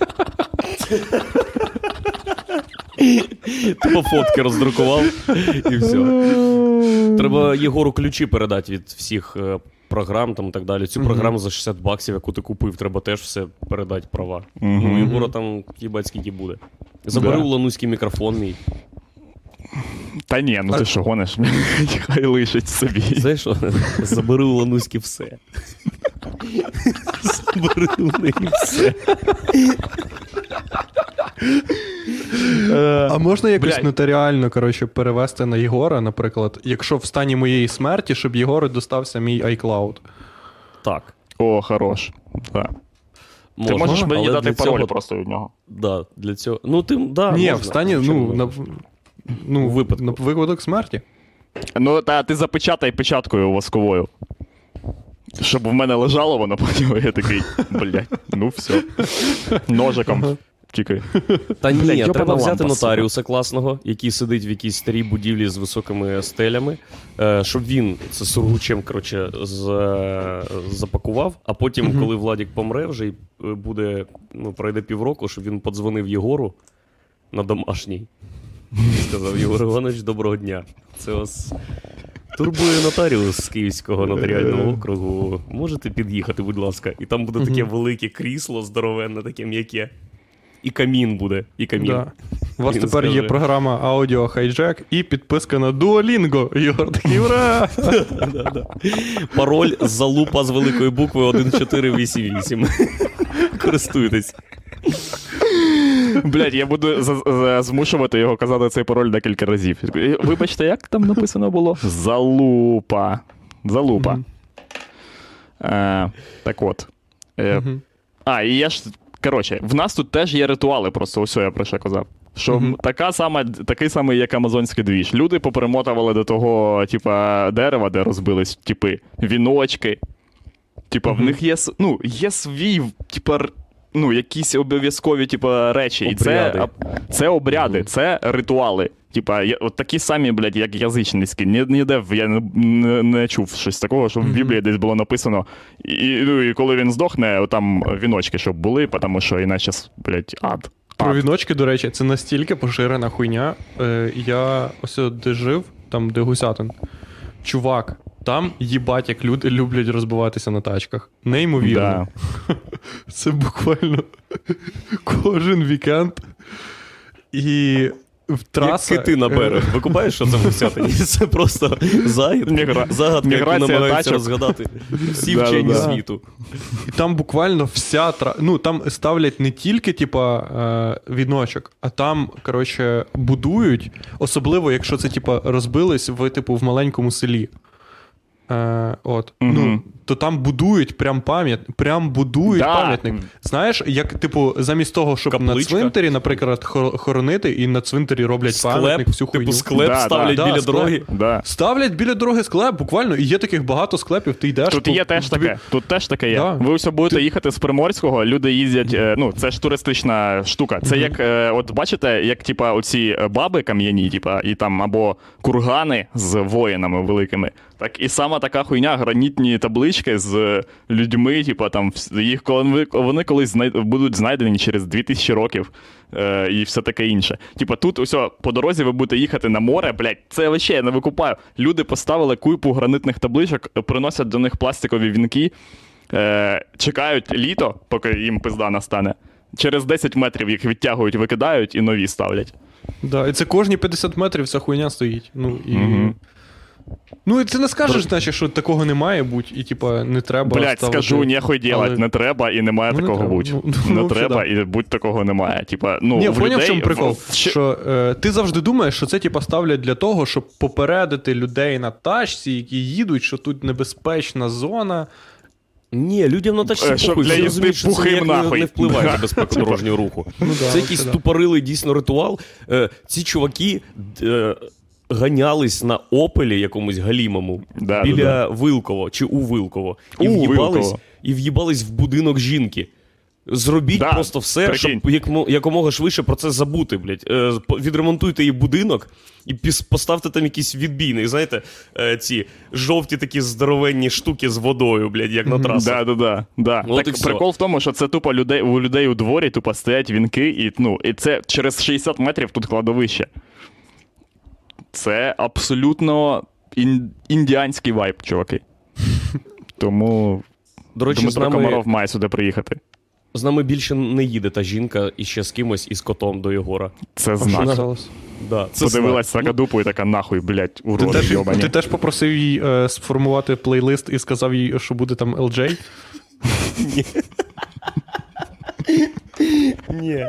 S4: Тупо фотки роздрукував і все. Треба Єгору ключі передати від всіх е, програм там і так далі. Цю програму за 60 баксів, яку ти купив, треба теж все передати права. Ну, Єгора там їбать скільки буде. Забери у Лануський мікрофон мій.
S2: Та ні, ну ти що гониш? [laughs] Хай лишить собі.
S4: Знаєш що? Забери у Лануськи все. [laughs] Забери у неї все.
S1: А можна якось
S2: блядь.
S1: нотаріально коротше, перевести на Єгора, наприклад, якщо в стані моєї смерті, щоб Єгору достався мій iCloud.
S4: Так.
S2: О, хорош. Да.
S4: Можна,
S2: Ти можеш мені дати пароль
S4: цього-
S2: просто від нього.
S4: Да, для цього. Ну, ти, да,
S1: Ні,
S4: можна.
S1: в стані, ну, на, ну,
S4: випадку.
S1: на випадок смерті.
S2: Ну, та ти запечатай печаткою восковою. Щоб в мене лежало воно [laughs] потім, я такий, блядь, ну все. Ножиком. Тільки. [laughs]
S4: Та ні,
S2: Блядь,
S4: треба взяти
S2: лампа,
S4: нотаріуса класного, який сидить в якійсь старій будівлі з високими стелями, е, щоб він це сургучем коротше, з, е, запакував, а потім, коли Владік помре, вже й е, буде, ну, пройде півроку, щоб він подзвонив Єгору на домашній. І сказав: Єгор Іванович, доброго дня. Це вас турбує нотаріус з Київського нотаріального округу. Можете під'їхати, будь ласка. І там буде таке велике крісло, здоровенне, таке м'яке. І камін буде. І камін.
S1: Да. У вас тепер є програма Audio Hijack і підписка на Duolingo. Єгор такий [laughs] ура!
S4: Пароль залупа з великої букви 1488. Користуйтесь.
S2: Блядь, я буду за- за- змушувати його казати цей пароль декілька разів. Вибачте, як там написано було? Залупа. Залупа. Е, так от. Е. А, і я ж. Коротше, в нас тут теж є ритуали, просто ось я про що казав. Що
S1: Мгм.
S2: така сама, такий самий, як амазонський двіж. Люди поперемотували до того, типа, дерева, де розбились, типи, віночки. Типа, в них є, ну, є свій, типа, ну, якісь обов'язкові, типа, речі. І це,
S4: Обряди.
S2: це обряди, це ритуали. Типа, я- от такі самі, блядь, як язичницькі. Ні, ніде я не, не, не чув щось такого, що в Біблії десь було написано. І, ну, і коли він здохне, там віночки, щоб були, тому що іначе, блядь, ад.
S1: Про віночки, до речі, це настільки поширена хуйня. Е, я ось де жив, там, де гусятин. Чувак, там їбать, як люди люблять розбиватися на тачках. Неймовірно.
S2: Да. [laughs]
S1: Це буквально [laughs] кожен вікенд. І траса...
S4: Як кити на берег. [laughs] Ви купаєш, що це гусятині? Це просто загід,
S2: Мігра-
S4: загадка, яку намагаються розгадати всі вчені світу.
S1: І там буквально вся тра... Ну, там ставлять не тільки, типа, е, віночок, а там, коротше, будують, особливо, якщо це, типа, розбились в, типу, в маленькому селі. Е, от. Ну, то там будують прям пам'ят, прям будують
S2: Да.
S1: пам'ятник. Знаєш, як, типу, замість того, щоб на цвинтарі, наприклад, хоронити, і на цвинтарі роблять пам'ятник, всю хуйню.
S4: типу склеп
S2: Да,
S4: ставлять
S1: да.
S4: біля
S1: склеп.
S4: дороги.
S2: Да.
S1: Ставлять біля дороги склеп, буквально, і є таких багато склепів, ти йдеш.
S2: Тут
S1: по-
S2: є теж
S1: тобі-
S2: таке. Тут теж таке є.
S1: Да.
S2: Ви все будете їхати з Приморського, люди їздять. е, Ну, це ж туристична штука. Це як, е, от бачите, як типа оці е, баби кам'яні, типа, і там або кургани з воїнами великими. Так і сама така хуйня, гранітні таблички з людьми, типа там їх коли вони колись знай- будуть знайдені через 2000 років. Е, і все таке інше. Типа тут усе, по дорозі ви будете їхати на море, блядь, це вообще я не викупаю. Люди поставили купу гранитних табличок, приносять до них пластикові вінки, е, чекають літо, поки їм пизда настане. Через 10 метрів їх відтягують, викидають і нові ставлять.
S1: Да, і це кожні 50 метрів ця хуйня стоїть. Ну, і...
S2: Мгм.
S1: Ну і ти не скажеш, значить, що такого не має бути, і типа не треба.
S2: Блять,
S1: ставити.
S2: скажу, ніхуй делать,
S1: Але-
S2: не треба і не має
S1: Ну, не
S2: такого
S1: треба.
S2: бути.
S1: Ну, ну,
S2: не
S1: вообще,
S2: треба
S1: да.
S2: і будь такого немає. Типа, ну,
S1: Ні,
S2: в
S1: поняв, в
S2: людей
S1: чому прикол?
S2: в-
S1: Що е, ти завжди думаєш, що це типа ставлять для того, щоб попередити людей на тачці, які їдуть, що тут небезпечна зона.
S4: Ні, людям на тачці
S2: Е,
S4: похуй,
S2: для їзди
S4: розуміють, що це ніяк не-
S2: нахуй.
S4: не впливає на безпеку дорожнього руху.
S1: Ну, да,
S4: Це якийсь
S1: да.
S4: тупорилий дійсно ритуал. Е, ці чуваки е, ганялись на опелі якомусь галімому
S2: Да,
S4: біля
S2: да,
S4: Вилково чи у Вилково. І
S2: У
S4: в'їбались,
S2: Вилково.
S4: і в'їбались в будинок жінки. Зробіть
S2: Да,
S4: просто все,
S2: прикинь.
S4: щоб якомога швидше про це забути, блядь. Е, відремонтуйте її будинок і піс- поставте там якийсь відбійник. Знаєте, е, ці жовті такі здоровенні штуки з водою, блядь, як на трасах.
S2: Да, да, да, да.
S4: От
S2: так прикол в тому, що це тупо людей у людей у дворі тупо стоять вінки, і ну, і це через 60 метрів тут кладовище. Це абсолютно ін- індіанський вайб, чуваки. [laughs] Тому
S4: До речі, з
S2: Дмитро
S4: нами,
S2: Комаров має сюди приїхати.
S4: з нами більше не їде та жінка і ще з кимось із котом до Єгора.
S2: Це знак.
S4: Да, це
S2: Подивилась
S4: знак.
S2: Сакадупу і така нахуй, блядь,
S1: Ти
S2: уроди
S1: теж,
S2: йобані.
S1: ти теж попросив їй е, сформувати плейлист і сказав їй, що буде там LJ? [laughs]
S4: Ні.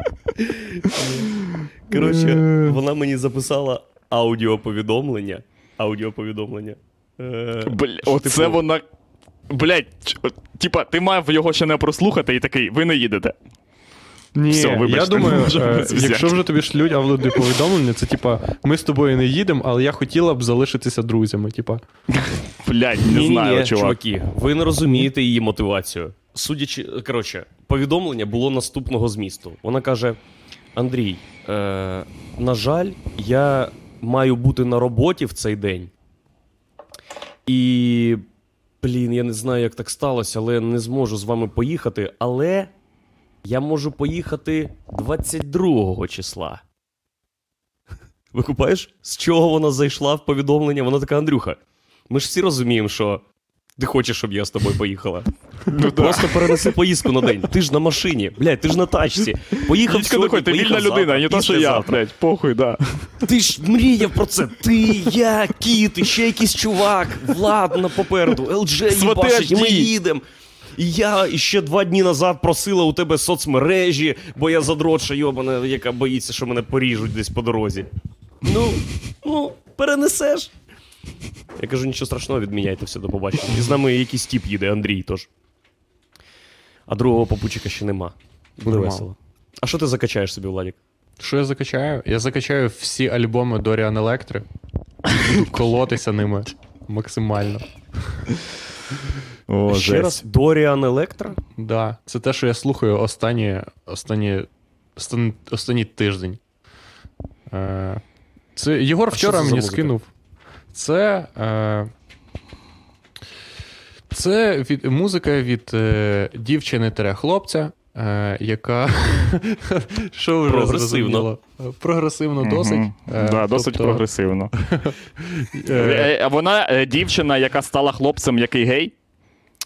S4: Коротше, вона мені записала аудіоповідомлення. Аудіоповідомлення. Е,
S2: Бля, оце
S4: типу,
S2: вона. Блять, типа, ти мав його ще не прослухати і такий, ви не їдете.
S1: Ні,
S2: Все, вибачте,
S1: я думаю, [laughs] е, якщо вже тобі шлють аудіоповідомлення, це типа ми з тобою не їдемо, але я хотіла б залишитися друзями. Типа, [laughs]
S2: Блять, не знаю, чувак.
S4: чуваки, ви не розумієте її мотивацію. Судячи, коротше, повідомлення було наступного змісту. Вона каже: Андрій, е, на жаль, я маю бути на роботі в цей день. І, блін, я не знаю, як так сталося, але я не зможу з вами поїхати. Але я можу поїхати 22 числа. Викупаєш, з чого вона зайшла в повідомлення? Вона така, Андрюха, ми ж всі розуміємо, що ти хочеш, щоб я з тобою поїхала.
S2: Ну,
S4: Просто перенеси поїздку на день. Ти ж на машині, блядь, ти ж на тачці. Поїхав
S2: Дідько,
S4: сьогодні,
S2: ти
S4: поїхав
S2: вільна людина,
S4: завтра,
S2: не то, що я,
S4: післязавтра.
S2: блять, похуй, да.
S4: Ти ж мріяв про це. Ти, я, кіт, і ще якийсь чувак, Влад на попереду, LJ
S2: Свати
S4: їбашить, і ми їдемо. І я ще два дні назад просила у тебе соцмережі, бо я задротша йобана, яка боїться, що мене поріжуть десь по дорозі. Ну, ну, перенесеш. Я кажу, нічого страшного, відміняйте все до побачення. І з нами якийсь тіп їде, Андрій тож. А другого попутчика ще нема. Буде
S1: Нема.
S4: весело. А що ти закачаєш собі, Владік?
S1: що я закачаю? Я закачаю всі альбоми Доріан Електри. Буду [laughs] колотися ними максимально.
S2: О,
S4: ще раз, Доріан Електра?
S1: Да, це те, що я слухаю останні, останні, останні, останній тиждень. Е, це Єгор
S4: А що
S1: вчора
S4: це за
S1: мені
S4: музика?
S1: скинув. Це. Е, це від, музика від е, дівчини-хлопця, е, яка. [laughs] Що вже
S4: Прогресивно.
S1: Прогресивно досить. Е,
S2: Да, досить
S1: тобто,
S2: прогресивно. [laughs]
S1: е,
S2: Е, а Вона е, дівчина, яка стала хлопцем, який гей.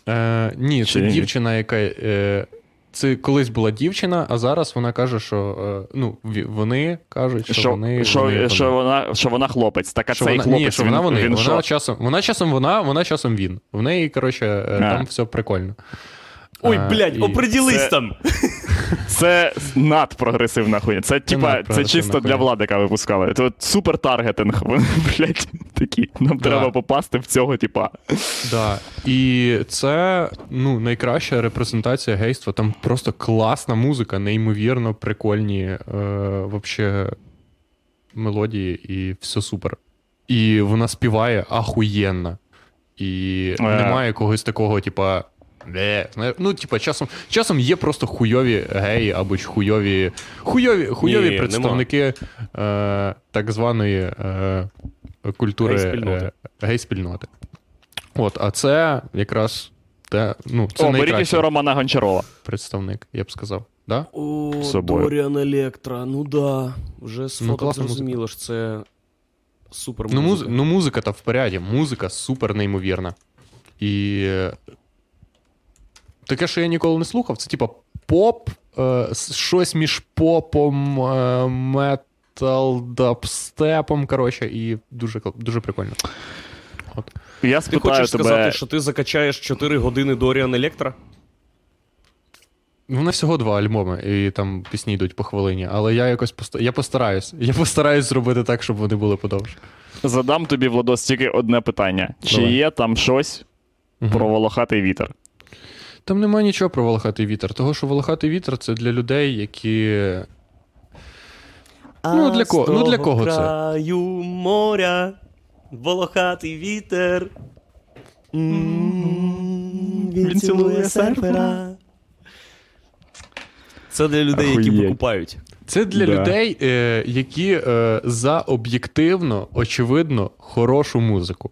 S1: Е, ні, це дівчина, яка. Е, це колись була дівчина, а зараз вона каже, що е, ну, вони кажуть, що,
S2: Що,
S1: вони.
S2: що,
S1: вони,
S2: що,
S1: вони.
S2: вона, що вона хлопець. Так, а
S1: Що
S2: цей
S1: вона,
S2: хлопець.
S1: ні, що
S2: він,
S1: вона вони.
S2: він
S1: вона, часом, вона часом вона, вона часом він. В неї, коротше, е, там все прикольно.
S4: Ой, блядь,
S1: і-
S4: оприділись
S2: це-
S4: там. [laughs]
S2: Це надпрогресивна хуйня. Це типа, це чисто для владика випускали. Це супер таргетинг. [laughs] Вони, блядь, такі. Нам
S1: Да.
S2: треба попасти в цього, типа.
S1: Да. І це ну, найкраща репрезентація гейства. Там просто класна музика, неймовірно прикольні е, вообще мелодії, і все супер. І вона співає ахуєнно. І
S2: Е.
S1: немає когось такого, типа. «Бе». Зна- Ну, типа, часом, часом є просто хуйові геї або ж хуйові, хуйові, хуйові
S4: Ні,
S1: представники е, так званої е, культури
S4: Гей-спільноти.
S1: е, гей-спільноти. От, а це якраз те, ну, це
S2: О, беріть Романа Гончарова.
S1: представник, я б сказав. Да?
S4: О,
S2: собою.
S4: Доріан Електра, ну да. Вже з
S1: Ну,
S4: фото
S1: класна
S4: зрозуміло ж це супер
S1: Ну, муз...
S4: музика.
S1: ну, музика та в поряді, музика супер неймовірна. І е, таке, що я ніколи не слухав, це типа поп, е, щось між попом, е, метал, дабстепом, коротше, і дуже, дуже прикольно. От.
S2: Я
S4: Ти хочеш
S2: тебе.
S4: сказати, що ти закачаєш 4 години Доріан Електра?
S1: Ну, Вони всього два альбоми, і там пісні йдуть по хвилині, але я якось поста... я постараюсь. Я постараюсь зробити так, щоб вони були подовше.
S2: Задам тобі, Владос, тільки одне питання: чи
S1: Давай.
S2: є там щось про волохатий вітер?
S1: Там немає нічого про волохатий вітер. Того, що волохатий вітер це для людей, які. Ну, для кого- ну, для кого це?
S4: краю моря, волохатий вітер. М, Він цілує серфера. Це для людей, які
S2: Охуєть.
S4: викупають.
S1: Це для
S2: Да.
S1: людей, е, які е, за об'єктивно, очевидно, хорошу музику.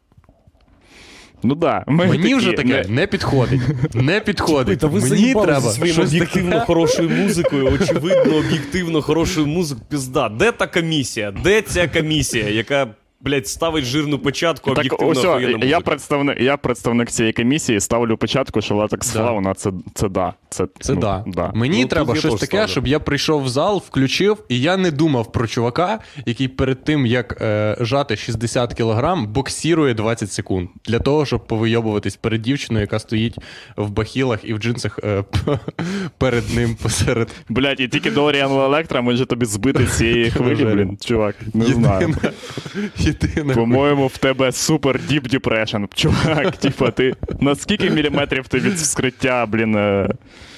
S2: Ну да. Ми
S1: Мені
S2: такі,
S1: вже таке
S2: не-
S1: не підходить. Не підходить. Мені треба
S4: своїм об'єктивно
S1: таке.
S4: хорошою музикою, очевидно, об'єктивно хорошою музикою. Пізда. Де та комісія? Де ця комісія, яка, блядь, ставить жирну початку
S2: Так,
S4: об'єктивно
S2: ось,
S4: охуєнна
S2: я
S4: музика?
S2: представник, я представник цієї комісії, ставлю початку, що Латекс
S1: Да.
S2: Фауна це, це да. Це,
S1: Це
S2: ну,
S1: да.
S2: да.
S1: Мені
S4: Ну,
S1: треба щось таке,
S4: ставлю.
S1: щоб я прийшов в зал, включив, і я не думав про чувака, який перед тим, як е, жати 60 кілограм, боксірує 20 секунд для того, щоб повийобуватись перед дівчиною, яка стоїть в бахілах і в джинсах е, [laughs] перед ним посеред.
S2: Блять, і тільки Доріан Електра може тобі збити з цієї [laughs] хвилі, блін, чувак. Не знаю. [laughs]
S1: Єдина.
S2: По-моєму, в тебе супер deep depression, чувак. [laughs] Типа, ти на скільки міліметрів ти від вскриття, блін, е,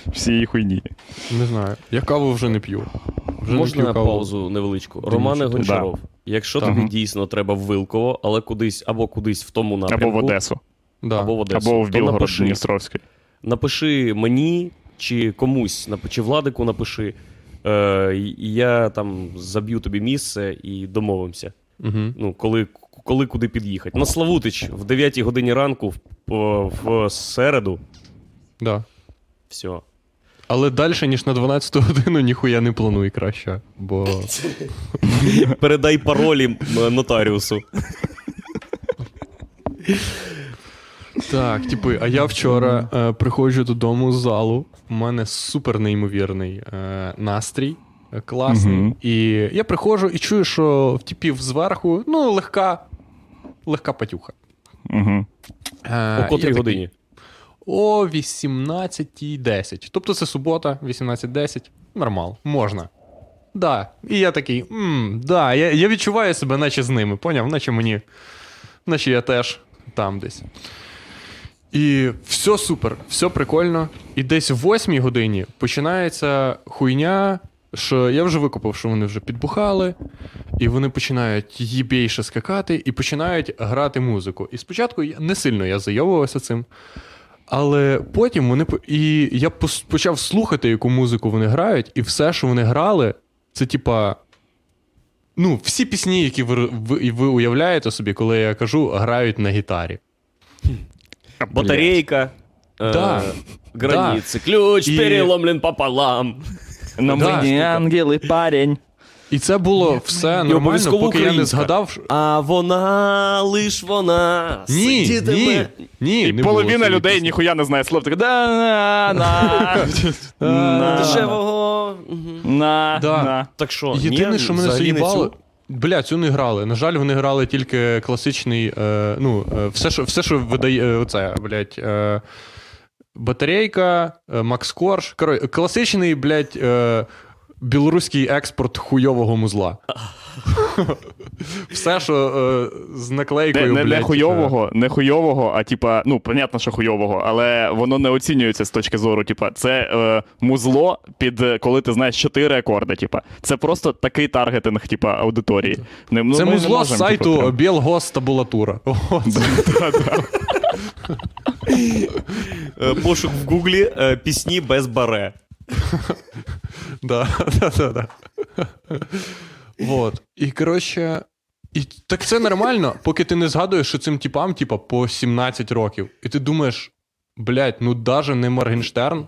S2: всієї хуйні?
S1: Не знаю. Я каву вже не п'ю. Вже
S4: Можна
S1: не
S4: на
S1: каву.
S4: паузу невеличку? Романе Гончаров, якщо
S1: Так.
S4: тобі дійсно треба в Вилково, але кудись або кудись в тому напрямку,
S2: Або в Одесу,
S1: Да.
S4: або в Одесу,
S2: або в Білгород
S4: напиши,
S2: Дністровський.
S4: напиши мені чи комусь, чи Владику напиши. Е, я там заб'ю тобі місце і домовимося.
S1: Угу.
S4: Ну, коли, коли куди під'їхати. На Славутич в 9 годині ранку в, в середу.
S1: Да.
S4: Все.
S1: Але далі, ніж на 12 годину, ніхуя не плануй краще. Бо [laughs]
S4: Передай паролі нотаріусу.
S1: Так, типи, а я вчора е, приходжу додому з залу. У мене супер неймовірний е, настрій, класний.
S2: Мгм.
S1: І я приходжу і чую, що в типів зверху, ну, легка, легка патюха.
S2: Угу.
S4: О котрій годині?
S1: О 18.10. Тобто це субота, 18.10. Нормал, можна. Да. І я такий, м, да, я, я відчуваю себе, наче з ними, поняв? Наче мені. Наче я теж там десь. І все супер, все прикольно. І десь в 8 годині починається хуйня, що я вже викупив, що вони вже підбухали, і вони починають їбейше скакати і починають грати музику. І спочатку я не сильно я зайовувався цим. Але потім вони і я почав слухати, яку музику вони грають, і все, що вони грали, це типа. Ну, всі пісні, які ви, ви, ви уявляєте собі, коли я кажу, грають на гітарі.
S4: Батарейка. е,
S1: Да.
S4: Границі. Ключ
S1: І-
S4: переломлен пополам.
S2: На
S1: Да,
S2: мені
S1: штука.
S2: ангели парень.
S1: І це було все нормально,
S4: обов'язково
S1: поки я не згадав.
S4: А вона, лиш вона.
S1: Ні, ні, ні.
S2: І
S1: не
S2: половина
S1: цієї
S2: людей
S1: пісні.
S2: ніхуя не знає слов. Так да на на [laughs] на
S4: Дешевого.
S2: На на.
S4: Так що,
S1: Єдине, що мене
S4: не
S1: заїбало.
S4: цю?
S1: Бля, цю не грали. На жаль, вони грали тільки класичний. Е, ну, е, все, що, все, що видає. е, Оце, блядь. Е, батарейка, е, Макс Корж. Коротше, класичний, блядь, е, білоруський експорт хуйового музла. [laughs] Все, що е, з наклейкою.
S2: не, не
S1: блядь,
S2: хуйового, не хуйового, а типа, ну, понятно, що хуйового, але воно не оцінюється з точки зору. Типа, це е, музло під коли ти знаєш чотири акорди. Типа, це просто такий таргетинг, типа аудиторії. Не, ну,
S1: Це
S2: не
S1: музло з сайту
S2: типу,
S1: Білгостабулатура. [laughs]
S4: Е, Пошук в Гуглі е, пісні без баре.
S1: Да, да, да, да. Вот. І коротше. І так це нормально, поки ти не згадуєш, що цим типам, типа, по 17 років. І ти думаєш, блядь, ну даже не Моргенштерн.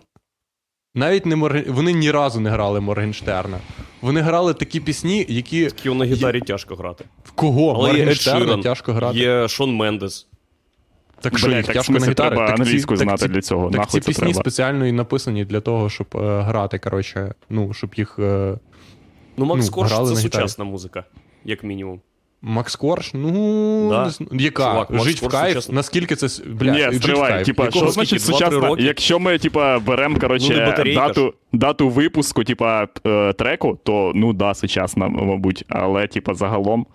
S1: Навіть не Морген... Вони ні разу не грали Моргенштерна. Вони грали такі пісні, які.
S4: Тільки на гітарі тяжко грати.
S1: В кого?
S4: Але є
S1: Моргенштерна тяжко грати.
S4: є Шон Мендес.
S1: Так що їх тяжко на гітарі.
S2: треба
S1: Так ці-
S2: англійську
S1: так
S2: знати
S1: ці-
S2: для цього.
S1: Так
S2: Нахуй
S1: ці
S2: це
S1: пісні
S2: треба.
S1: спеціально і написані для того, щоб е, грати, коротше, ну, щоб їх. Е...
S4: Ну, Макс
S1: Ну,
S4: Корж
S1: грали
S4: це сучасна музика, як мінімум.
S1: Макс Корж, ну
S4: Да.
S1: не яка?
S4: Чувак, Макс
S1: жить в кайф?
S4: сучасний.
S1: Наскільки це с- бля,
S2: Ні, стривай, типа, що значить
S4: Два-три
S2: сучасна? Якщо ми, типа, беремо,
S4: Ну,
S2: коротше,
S4: батарейка
S2: дату, дату випуску, типа, е, треку, то ну да, сучасна, мабуть, але, типа, загалом.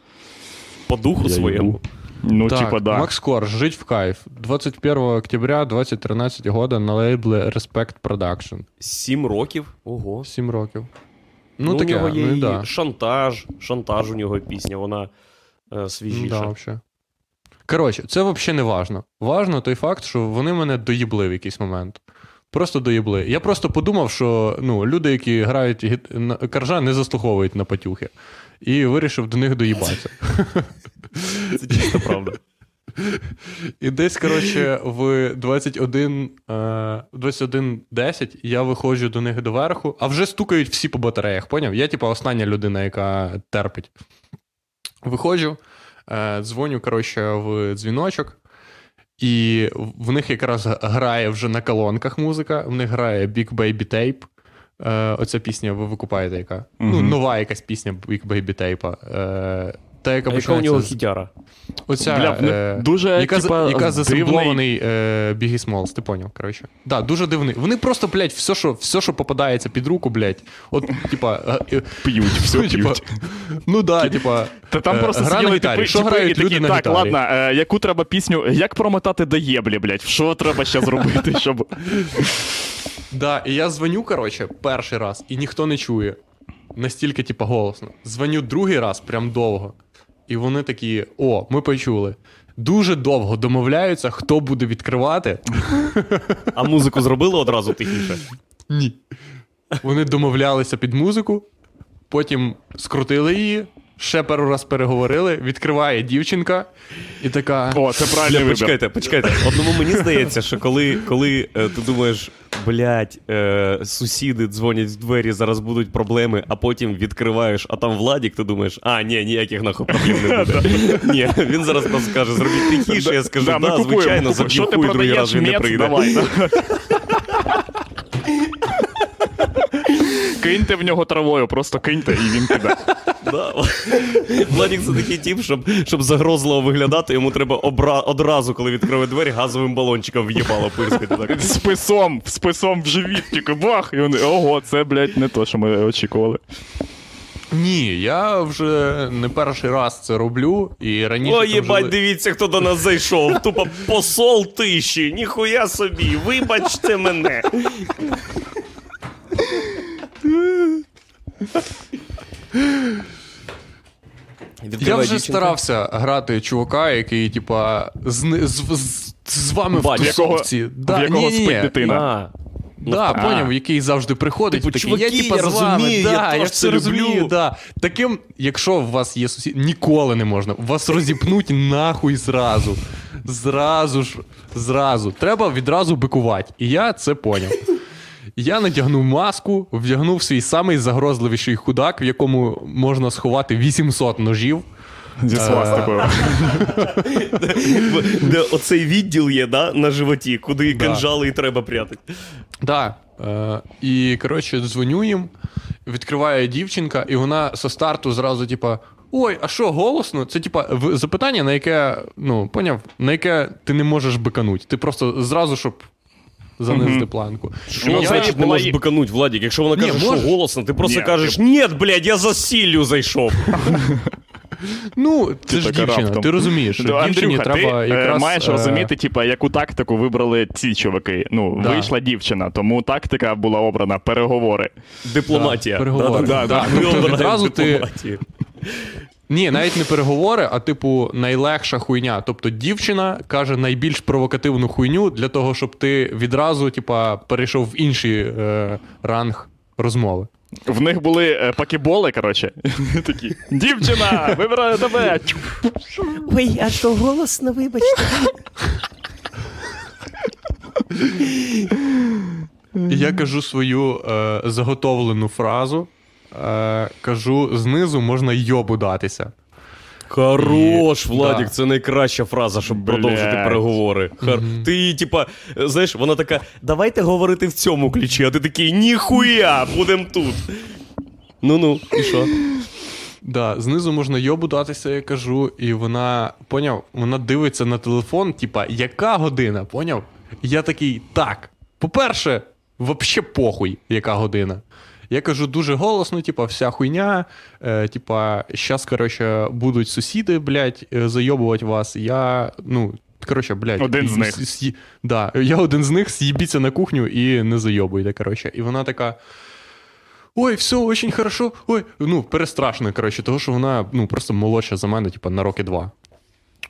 S4: По духу
S2: я
S4: своєму.
S2: Ну,
S1: Так,
S2: типа, да.
S1: Макс Корж, жить в кайф. 21 октября 2013 года на лейблі Respect Production.
S4: Сім років. Ого.
S1: 7 років. Ну,
S4: Ну, у нього є
S1: ну, і да.
S4: шантаж. Шантаж у нього пісня, вона е,
S1: Ну, да,
S4: свіжіша.
S1: Коротше, це взагалі не важно. Важно той факт, що вони мене доїбли в якийсь момент. Просто доїбли. Я просто подумав, що ну, люди, які грають гіт- каржа, не заслуговують на патюхи. І вирішив до них доїбатися.
S4: Це чисто правда. [laughs]
S1: І десь, коротше, в 21, е, 21.10 я виходжу до них доверху, а вже стукають всі по батареях, поняв? Я, типа, остання людина, яка терпить. Виходжу, е, дзвоню, коротше, в дзвіночок, і в них якраз грає вже на колонках музика, в них грає Big Baby Tape. Е, оця пісня, ви викупаєте, яка? Ну, нова якась пісня Big Baby Tape. Е, та, яка
S4: А яка у нього хітяра?
S1: Оця,
S2: Бля,
S1: е,
S2: дуже,
S1: яка,
S2: типа,
S1: яка засемблований е, Biggie Smalls, ти поняв, коротше. Да, дуже дивний. Вони просто, блядь, все, що, все, що попадається під руку, блядь, от, типа, е, е,
S2: П'ють, [laughs] все
S1: ну, типа, ну да, типа.
S2: Та там
S1: е,
S2: просто
S1: гра на
S2: сиділи
S1: гітарі.
S2: типи,
S1: Що
S2: типи
S1: грають
S2: і
S1: люди
S2: такі,
S1: на
S2: так,
S1: гітарі?
S2: ладно, е, яку треба пісню, як промотати до єблі, блядь, що треба ще зробити, щоб...
S1: Да, і я дзвоню, коротше, перший раз, і ніхто не чує. Настільки, типа, голосно. Дзвоню другий раз, прям довго. І вони такі: о, ми почули. Дуже довго домовляються, хто буде відкривати.
S4: А музику зробили одразу тихіше?
S1: Ні. Вони домовлялися під музику, потім скрутили її, ще пару раз переговорили, відкриває дівчинка і така.
S2: О, це вибір.
S4: почекайте, почекайте. Одному мені здається, що коли, коли е, ти думаєш, блядь, е, сусіди дзвонять в двері, зараз будуть проблеми, а потім відкриваєш, а там Владік, ти думаєш, а, ні, ніяких нахуй проблем не буде. [laughs] Ні, він зараз просто скаже, зробіть тихіше, я скажу,
S2: Да,
S4: звичайно, заб'ю хуй, другий раз він не прийде. [laughs]
S2: Киньте в нього травою, просто киньте, і він піде.
S4: Да. [laughs] Владік це такий тип, щоб, щоб загрозливо виглядати, йому треба обра... одразу, коли відкриває двері, газовим балончиком в'їбало пирскати. Так.
S2: Списом, з списом в живіт, тільки бах, і вони, ого, це, блядь, не то, що ми очікували.
S1: Ні, я вже не перший раз це роблю, і раніше.
S4: О, їбать,
S1: жили-
S4: дивіться, хто до нас зайшов. Тупо посол тиші, ніхуя собі, вибачте мене.
S1: Я вже старався грати чувака, який, типа, з, з, з, з вами
S4: Бать,
S1: в тусовці.
S2: в якого
S1: ні-ні-ні.
S2: спить дитина.
S4: А,
S1: Да,
S2: А.
S1: поняв, який завжди приходить.
S4: Типу,
S1: такий,
S4: чуваки,
S1: я, типа,
S4: я
S1: з вами,
S4: розумію,
S1: да,
S4: я
S1: я, все розумію.
S4: люблю.
S1: Да. Таким, якщо у вас є сусід, ніколи не можна. Вас розіпнуть нахуй зразу. Зразу ж, зразу. Треба відразу бикувати. І я це поняв. Я надягнув маску, вдягнув свій самий загрозливіший худак, в якому можна сховати 800 ножів.
S2: Зі свастикою.
S4: де оцей відділ є, да, на животі, куди кинжали і треба прятати.
S1: Да. Е, і, коротше, дзвоню їм, відкриває дівчинка, і вона со старту зразу, типа. Ой, а що, голосно? Це типа запитання, на яке, ну, поняв, на яке ти не можеш бикануть. Ти просто зразу, щоб занизити планку.
S4: Що
S2: Ну,
S4: значить не
S2: була
S4: можеш бикануть, Владік? Якщо вона каже, що голосно, ти просто
S2: Ні,
S4: кажеш, ні, блядь, я за сіллю зайшов. [laughs]
S1: Ну, це ж дівчина,
S2: раптом.
S1: ти розумієш, що
S2: Ну,
S1: дівчині
S2: Андрюха,
S1: треба
S2: ти е,
S1: якраз...
S2: маєш
S1: е,
S2: розуміти, типа, яку тактику вибрали ці чуваки. Ну,
S1: Да.
S2: вийшла дівчина, тому тактика була обрана переговори.
S4: Дипломатія.
S1: переговори.
S4: Ми
S1: тобто ти-. Ні, навіть не переговори, а типу найлегша хуйня. Тобто дівчина каже найбільш провокативну хуйню для того, щоб ти відразу, типа, перейшов в інший е, ранг розмови.
S2: В них були е, пакеболи, коротше. [laughs] Такі. Дівчина! Вибираю тебе!
S4: Ой, а то голосно, вибачте.
S1: Я кажу свою е, заготовлену фразу. Е, кажу, знизу можна йобу датися.
S4: Хорош,
S1: І-
S4: Владік,
S1: да.
S4: це найкраща фраза, щоб
S2: Блядь.
S4: продовжити переговори. Хар... Ти, їй, типа, знаєш, вона така, давайте говорити в цьому ключі, а ти такий, ніхуя, будем тут. Ну-ну, і що?
S1: Да, знизу можна йобу датися, я кажу, і вона поняв, вона дивиться на телефон, типа, яка година, поняв? І я такий, так. По-перше, вообще похуй, яка година. Я кажу дуже голосно, типа, вся хуйня. Е, типа, щас, коротше, будуть сусіди, блядь, е, зайобувати вас. Я, ну, коротше, блядь.
S2: Один з них.
S1: с- с- Да, я один з них, з'їбіться на кухню і не зайобуйте, коротше. І вона така. Ой, все, очень хорошо. Ой, ну, перестрашно, коротше, того, що вона ну, просто молодша за мене, типу, на роки два.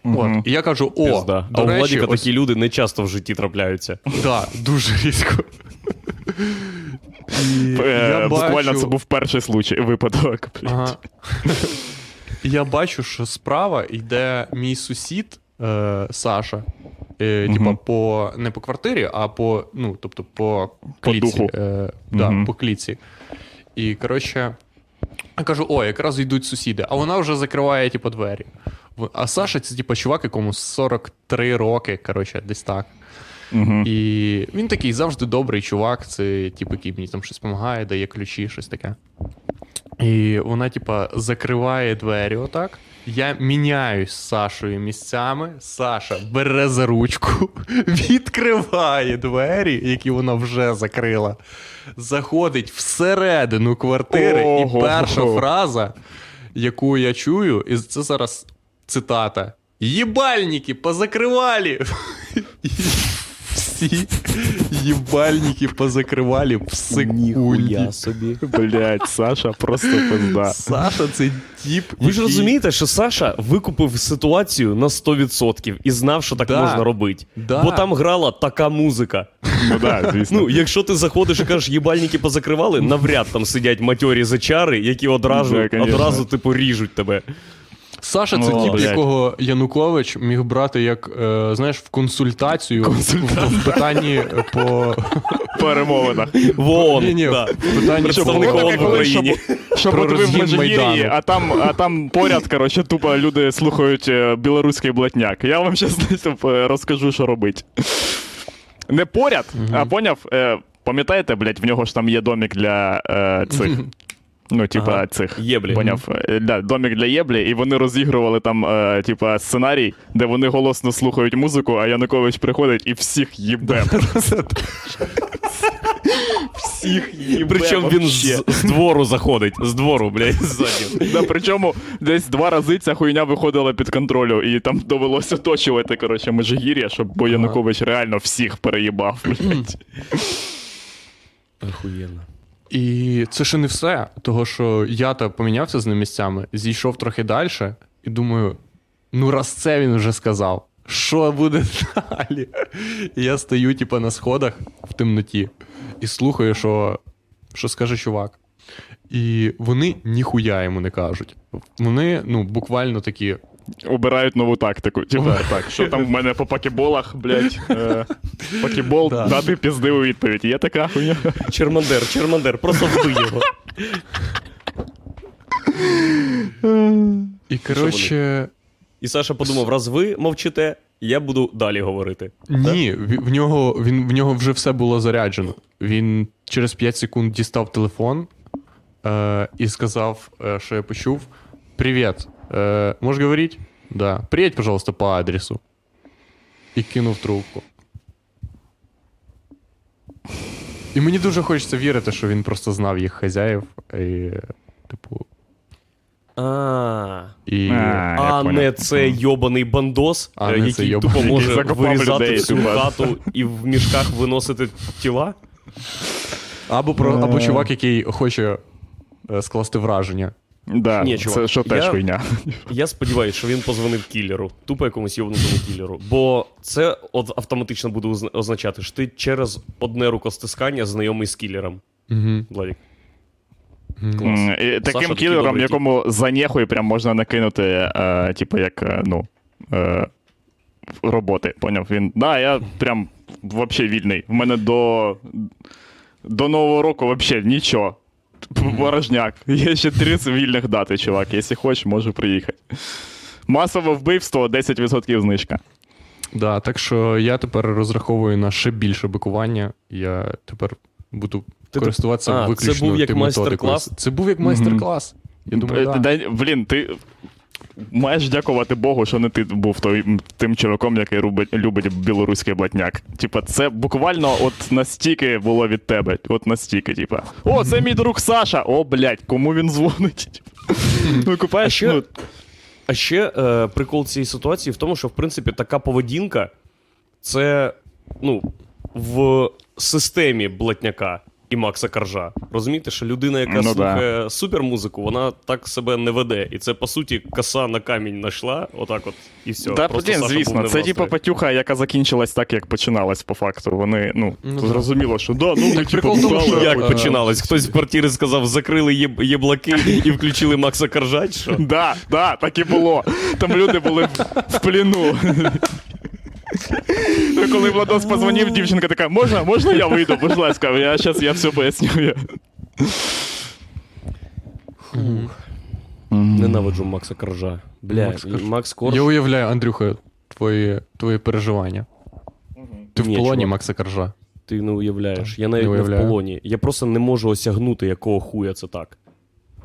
S1: От. І я кажу: о,
S4: Пізда.
S1: до
S4: а у
S1: речі,
S4: Владіка
S1: ось,
S4: такі люди не часто в житті трапляються.
S1: да, дуже різко. І
S2: Е,
S1: я
S2: Буквально
S1: бачу-
S2: це був перший случай, випадок.
S1: Ага. Я бачу, що справа йде мій сусід е, Саша. Е, Типа по не по квартирі, а по, ну, тобто по
S2: По
S1: клітці. Е, да, по клітці. І коротше, я кажу: о, якраз йдуть сусіди, а вона вже закриває типу, двері. А Саша це типу, чувак, якому 43 роки, коротше, десь так.
S2: Мгм.
S1: І він такий завжди добрий чувак, це типу, який мені там щось допомагає, дає ключі, щось таке. І вона, типа, закриває двері отак. Я міняюсь з Сашою місцями. Саша бере за ручку, [laughs] відкриває двері, які вона вже закрила, заходить всередину квартири,
S2: Ого.
S1: і перша фраза, яку я чую, і це зараз цитата: Єбальники позакривали! [laughs] Всі їбальники позакривали в секунді.
S4: собі.
S2: Блядь, Саша просто пизда.
S1: Саша це тіп.
S4: Ви ж
S1: який-
S4: розумієте, що Саша викупив ситуацію на 100% і знав, що так
S1: Да.
S4: можна робити.
S1: Да.
S4: Бо там грала така музика.
S2: Ну да, звісно.
S4: Ну, якщо ти заходиш і кажеш, їбальники позакривали, навряд там сидять матьорі зачари, які одразу,
S2: Да, конечно.
S4: одразу типу, ріжуть тебе.
S1: Саша це
S2: О,
S1: тіп,
S2: блядь.
S1: якого Янукович міг брати як, е, знаєш, в консультацію в, в питанні по
S2: перемовинах.
S4: Вон,
S1: Ні-ні,
S4: да.
S1: в питанні
S4: Представник
S1: по-
S4: ООН в Україні.
S2: Щоб
S1: Про розгін
S2: Межигір'ї,
S1: Майдану.
S2: а там, а там поряд, коротше, тупо люди слухають е, білоруський блатняк. Я вам зараз розкажу, що робить. Не поряд, а поняв? Е, Пам'ятаєте, блядь, в нього ж там є домик для е, цих. [laughs] Ну, типа,
S4: Ага.
S2: цих.
S4: Єблі.
S2: Поняв? Е, Да, домик для єблі, і вони розігрували там, е, типа, сценарій, де вони голосно слухають музику, а Янукович приходить і всіх їбе. [laughs] Всіх їбе.
S4: Причому він з, з двору заходить. З двору, блядь, ззаді.
S2: Да, причому десь два рази ця хуйня виходила під контролю, і там довелося оточувати, коротше, Межигір'я, щоб бо Янукович реально всіх переїбав, блядь.
S4: Охуєнно.
S1: І це ще не все, того що я то помінявся з ним місцями, зійшов трохи далі, і думаю: ну, раз це він вже сказав, що буде [laughs] далі? І я стою, типу, на сходах в темноті і слухаю, що, що скаже чувак. І вони ніхуя йому не кажуть. Вони, ну, буквально такі.
S2: Обирають нову тактику. Типа, так, що там в мене по пакеболах, блядь, е, пакебол,
S1: Да.
S2: дати піздиву відповідь. Є така хуйня.
S4: Чермандер, Чермандер, просто вбий його.
S1: І коротше,
S4: І Саша подумав: раз ви мовчите, я буду далі говорити.
S1: Ні, в, в нього він в нього вже все було заряджено. Він через 5 секунд дістав телефон е, і сказав, е, що я почув: Привіт, е, можеш говорити? Да. Приїдь, пожалуйста, по адресу. І кинув трубку. І мені дуже хочеться вірити, що він просто знав їх хазяїв. І, типу,
S4: А,
S1: і.
S2: А, я
S4: а
S2: понял.
S4: не це йобаний бандос,
S1: А,
S4: е,
S1: це
S4: який
S1: йобаний,
S4: тупо може
S2: який закопав
S4: вирізати
S2: людей,
S4: всю хату і в мішках виносити тіла?
S1: Або, про,
S2: Е.
S1: або чувак, який хоче е, скласти враження.
S2: Да,
S4: Ні, чувак,
S2: це що теж
S4: я-
S2: хуйня.
S4: Я сподіваюся, що він позвонив кілеру, тупо якомусь йобнутому кілеру. Бо це от автоматично буде означати, що ти через одне рукостискання знайомий з кілером.
S1: Угу.
S4: Владик.
S2: М, і Таким
S4: такий
S2: кілером, якому за нехуй прям можна накинути, е, типу, як, е, ну, е, роботи. Поняв? Він, да, я прям вообще вільний. В мене до, до Нового року вообще нічого. Ворожняк. Є ще три цивільних дати, чувак. Якщо хочеш, можу приїхати. Масове вбивство 10% знижка.
S1: Да, так що я тепер розраховую на ще більше бикування. Я тепер буду
S4: Ти
S1: користуватися
S4: а,
S1: виключно.
S4: це був як
S1: тим методикою.
S4: майстер-клас?
S1: Це був як майстер-клас. Я думаю,
S2: Е,
S1: да.
S2: да, Блін, ти маєш дякувати Богу, що не ти був той, тим чуваком, який рубить, любить білоруський блатняк. Типа, це буквально от настільки було від тебе. От настільки, типа. О, це мій друг Саша! О, блядь, кому він дзвонить? [laughs] Ну,
S4: А ще,
S2: ну,
S4: а ще е, прикол цієї ситуації в тому, що в принципі така поведінка це ну, в системі блатняка і Макса Каржа. Розумієте, що людина, яка
S2: Ну да.
S4: слухає супермузику, вона так себе не веде. І це по суті коса на камінь знайшла, отак от, і все.
S2: Та,
S4: Просто
S2: блін, звісно, це типа
S4: настрої.
S2: патюха, яка закінчилась так, як починалась по факту. Вони, ну,
S1: Ну,
S2: зрозуміло, що да, ну, ми, типа,
S1: прикол тому, що-
S4: Як починалось? Хтось в квартирі сказав, закрили єб- єблаки і включили Макса Каржа, що?
S2: Да, да, так і було. Там люди були в, в пліну. Ну, Коли Владос позвонив, дівчинка така, можна, можна я вийду, будь ласка, я зараз я все поясню.
S4: Ненавиджу Макса Каржа. Бля,
S1: Макс Корж.
S4: Макс Корж.
S1: Я уявляю, Андрюха, твої, твої переживання. Ти в полоні. Макса Коржа.
S4: Ти не уявляєш. Я навіть
S1: Не
S4: не, в полоні. Я просто не можу осягнути, якого хуя це так.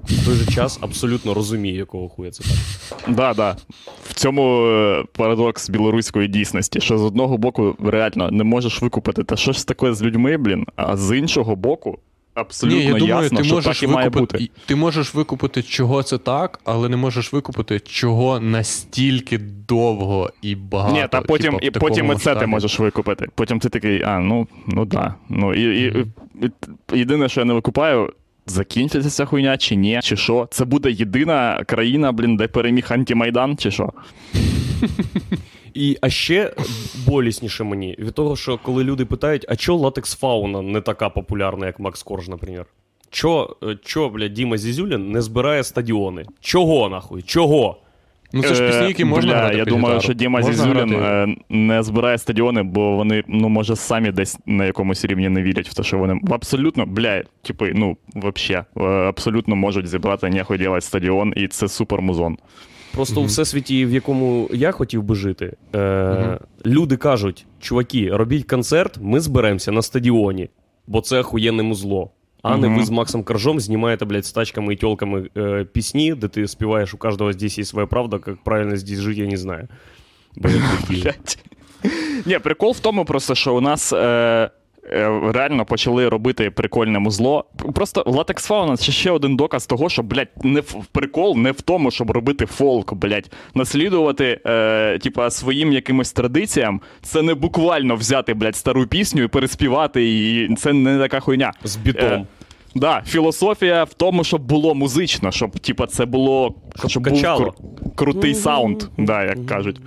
S4: В той же час абсолютно розумію, якого хуя це так.
S2: Да, да. В цьому е, парадокс білоруської дійсності, що з одного боку реально не можеш викупити, та що ж таке з людьми, блін, а з іншого боку, абсолютно
S1: Ні, я думаю,
S2: ясно,
S1: ти
S2: що
S1: можеш
S2: так і має
S1: викупити,
S2: бути.
S1: ти можеш викупити, чого це так, але не можеш викупити, чого настільки довго і багато.
S2: Ні, та потім,
S1: типу,
S2: і потім і це ти можеш викупити. Потім ти такий, а, ну, ну да. Ну, і, і, і, і, єдине, що я не викупаю, закінчиться ця хуйня чи ні, чи що. Це буде єдина країна, блін, де переміг антимайдан, чи що? [laughs]
S4: І, а ще болісніше мені від того, що коли люди питають, а чо латекс фауна не така популярна, як Макс Корж, наприклад? Чо, е, чо, бля, Діма Зізюлін не збирає стадіони? Чого нахуй? Чого?
S1: Ну це ж
S2: Е,
S1: пісні, які можна
S2: Бля,
S1: грати
S2: Я
S1: під
S2: думаю,
S1: гітару.
S2: що Діма
S1: Можна
S2: Зізюлін
S1: грати-
S2: е, не збирає стадіони, бо вони, ну, може, самі десь на якомусь рівні не вірять в те, що вони абсолютно, бля, типи, ну, вообще, е, абсолютно можуть зібрати нехуй делать стадіон, і це супер музон.
S4: Просто у всесвіті, в якому я хотів би жити, е, люди кажуть: чуваки, робіть концерт, ми зберемося на стадіоні, бо це охуєнне музло. А не ви з Максом Коржом знімаєте, блядь, з тачками і тілками е, пісні, де ти співаєш у кожного здесь є своя правда, як правильно здесь жити, я не знаю. [laughs] Блядь,
S2: Ні, прикол в тому, просто що у нас. Е... е, Реально почали робити прикольне музло. Просто латекс фауна це ще один доказ того, що, блядь, не в прикол не в тому, щоб робити фолк, блядь. Наслідувати, е, типа, своїм якимось традиціям. Це не буквально взяти, блядь, стару пісню і переспівати, і це не така хуйня.
S4: З бітом.
S2: Е, Да, філософія в тому, щоб було музично, щоб типа це було
S4: Щоб
S2: був
S4: качало.
S2: кру- крутий саунд, да, як кажуть.